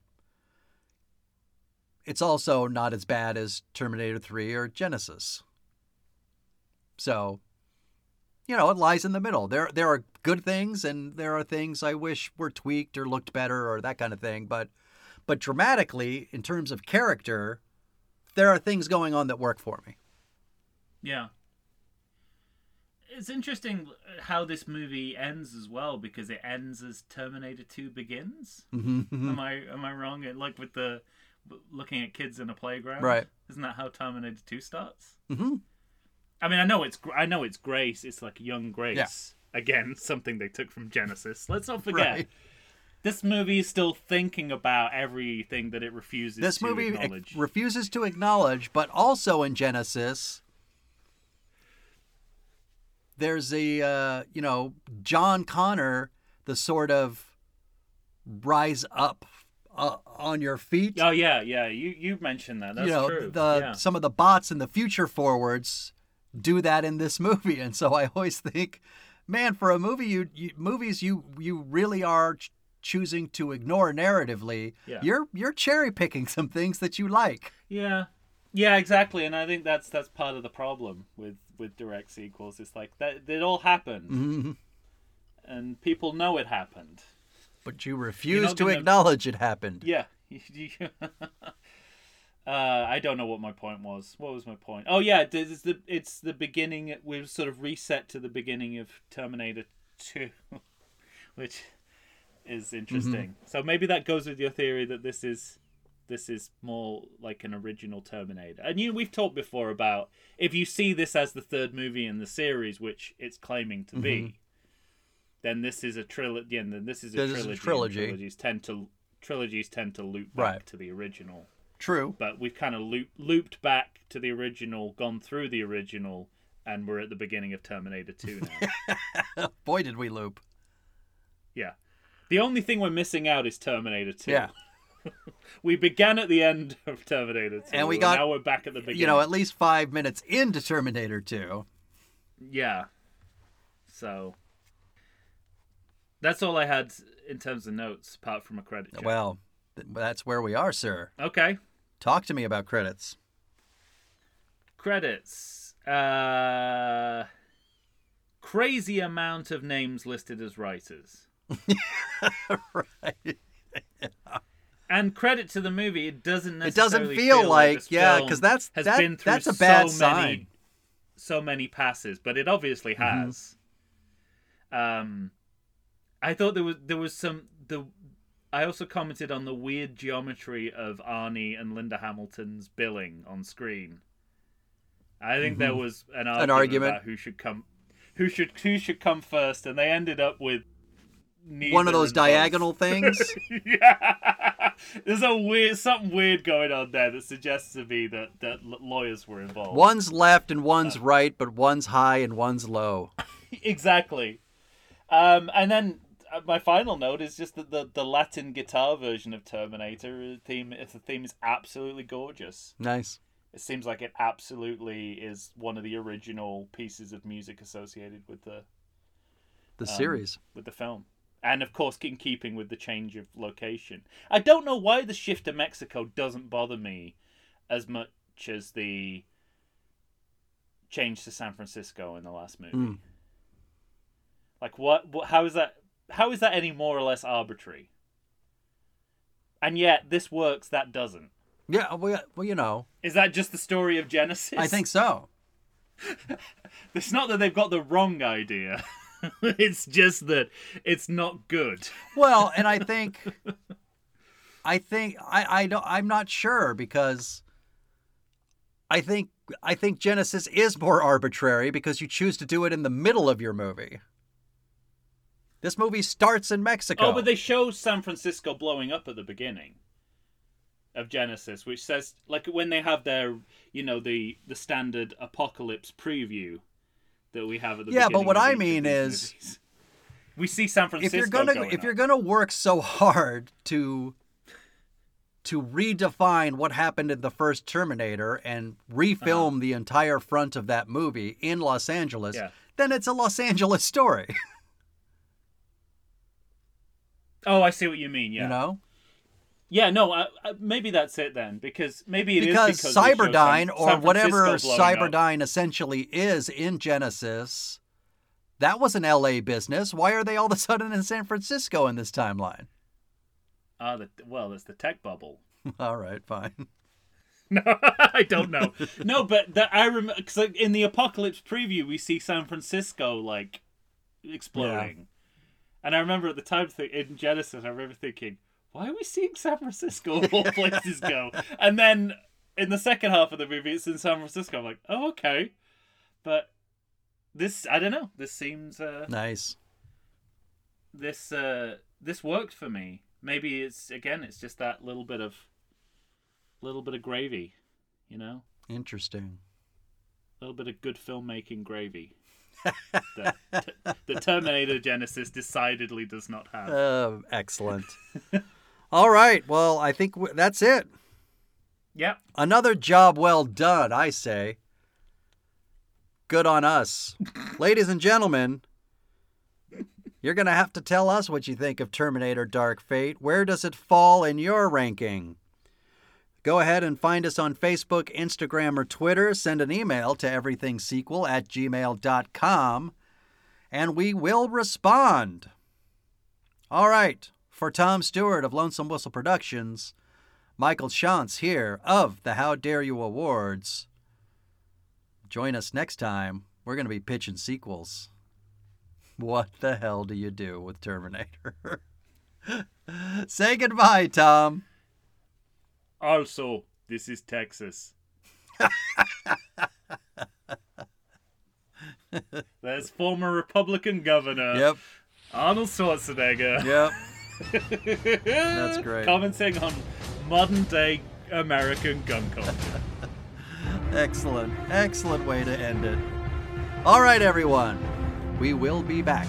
it's also not as bad as Terminator Three or Genisys. So, you know, it lies in the middle. There there are good things and there are things I wish were tweaked or looked better or that kind of thing, but but dramatically in terms of character, there are things going on that work for me. Yeah. It's interesting how this movie ends as well because it ends as Terminator 2 begins. Mm-hmm. Am I am I wrong? Like with the looking at kids in a playground, Right. Isn't that how Terminator 2 starts? Mm-hmm. I mean, I know it's I know it's Grace. It's like young Grace. Again, something they took from Genisys. Let's not forget. Right. This movie is still thinking about everything that it refuses This to movie acknowledge. refuses to acknowledge, but also in Genisys, there's a uh, you know John Connor, the sort of rise up uh, on your feet. oh yeah, yeah. You you mentioned that. That's you know true. the yeah. some of the bots in the future forwards do that in this movie, and so I always think, man, for a movie you, you movies you you really are ch- choosing to ignore narratively. Yeah. You're you're cherry picking some things that you like. Yeah, yeah, exactly. And I think that's that's part of the problem with with direct sequels. It's like that it all happened, Mhm. and people know it happened. But you refuse to gonna- acknowledge it happened. Yeah. uh, I don't know what my point was. What was my point? Oh yeah, it's the it's the beginning. We've sort of reset to the beginning of Terminator Two, which is interesting. So maybe that goes with your theory that this is this is more like an original Terminator. And you know, we've talked before about if you see this as the third movie in the series, which it's claiming to be, mm-hmm. then this is a trilogy. Yeah, then this is a This is a trilogy. trilogy. Trilogies tend to trilogies tend to loop back Right. to the original. True. But we've kind of loop, looped back to the original, gone through the original, and we're at the beginning of Terminator 2 now. Boy, did we loop. yeah. The only thing we're missing out is Terminator 2. Yeah. We began at the end of Terminator 2. And we got- now we're back at the beginning. You know, at least five minutes into Terminator 2. Yeah. So that's all I had in terms of notes, apart from a credit check. Well, that's where we are, sir. okay. Talk to me about credits. Credits. Uh, crazy amount of names listed as writers. right. And credit to the movie, it doesn't It necessarily doesn't feel like, this yeah, because that's- has that- been through that's a bad so many, sign. so many passes, but it obviously Mm-hmm. has. Um, I thought there was there was some the. I also commented on the weird geometry of Arnie and Linda Hamilton's billing on screen. I think there was an argument, argument. about who should come, who should who should come first, and they ended up with One of those diagonal things. yeah, there's a weird something weird going on there that suggests to me that that lawyers were involved. one's left and one's right, but one's high and one's low. exactly. Um, and then uh, my final note is just that the, the Latin guitar version of Terminator theme, if the theme is absolutely gorgeous. Nice. It seems like it absolutely is one of the original pieces of music associated with the The Um, series. with the film. And of course, in keeping with the change of location. I don't know why the shift to Mexico doesn't bother me as much as the change to San Francisco in the last movie. Mm. Like, what, what? How is that? How is that any more or less arbitrary? And yet, this works. That doesn't. Yeah, well, well, you know, Is that just the story of Genisys? I think so. it's not that they've got the wrong idea. it's just that it's not good. Well, and I think, I think I I don't I'm not sure because I think I think Genisys is more arbitrary because you choose to do it in the middle of your movie. This movie starts in Mexico. Oh, but they show San Francisco blowing up at the beginning of Genisys, which says like when they have their you know the the standard apocalypse preview, that we have at the Yeah, but what I mean is- movies. we see San Francisco. if you're gonna going if you're gonna work so hard to to redefine what happened in the first Terminator and refilm uh-huh. the entire front of that movie in Los Angeles, Yeah. then it's a Los Angeles story. Oh, I see what you mean. Yeah. You know, Yeah, no, maybe that's it then, because maybe it is because, because Cyberdyne San- or San whatever blowing up. Essentially is in Genisys, that was an L.A. business. Why are they all of a sudden in San Francisco in this timeline? Ah, the, well, it's the tech bubble. all right, fine. No, I don't know. no, but that I remember because like, in the apocalypse preview we see San Francisco like exploding, and I remember at the time th- in Genisys I remember thinking, why are we seeing San Francisco of all places go? And then in the second half of the movie it's in San Francisco. I'm like, oh okay, but this I don't know. This seems uh, Nice. this uh, this worked for me. Maybe it's again it's just that little bit of little bit of gravy, you know. Interesting. A little bit of good filmmaking gravy. that t- the Terminator Genisys decidedly does not have. Uh, excellent. All right. Well, I think w- that's it. yep. Another job well done, I say. Good on us. Ladies and gentlemen, you're going to have to tell us what you think of Terminator Dark Fate. Where does it fall in your ranking? Go ahead and find us on Facebook, Instagram, or Twitter. Send an email to everythingsequel at gmail.com, and we will respond. All right. For Tom Stewart of Lonesome Whistle Productions, Michael Shantz here of the How Dare You Awards. Join us next time. We're going to be pitching sequels. What the hell do you do with Terminator? Say goodbye, Tom. Also, this is Texas. There's former Republican governor Yep, Arnold Schwarzenegger yep. That's great. commenting on modern day American gun culture. Excellent, excellent way to end it. All right, everyone. We will be back.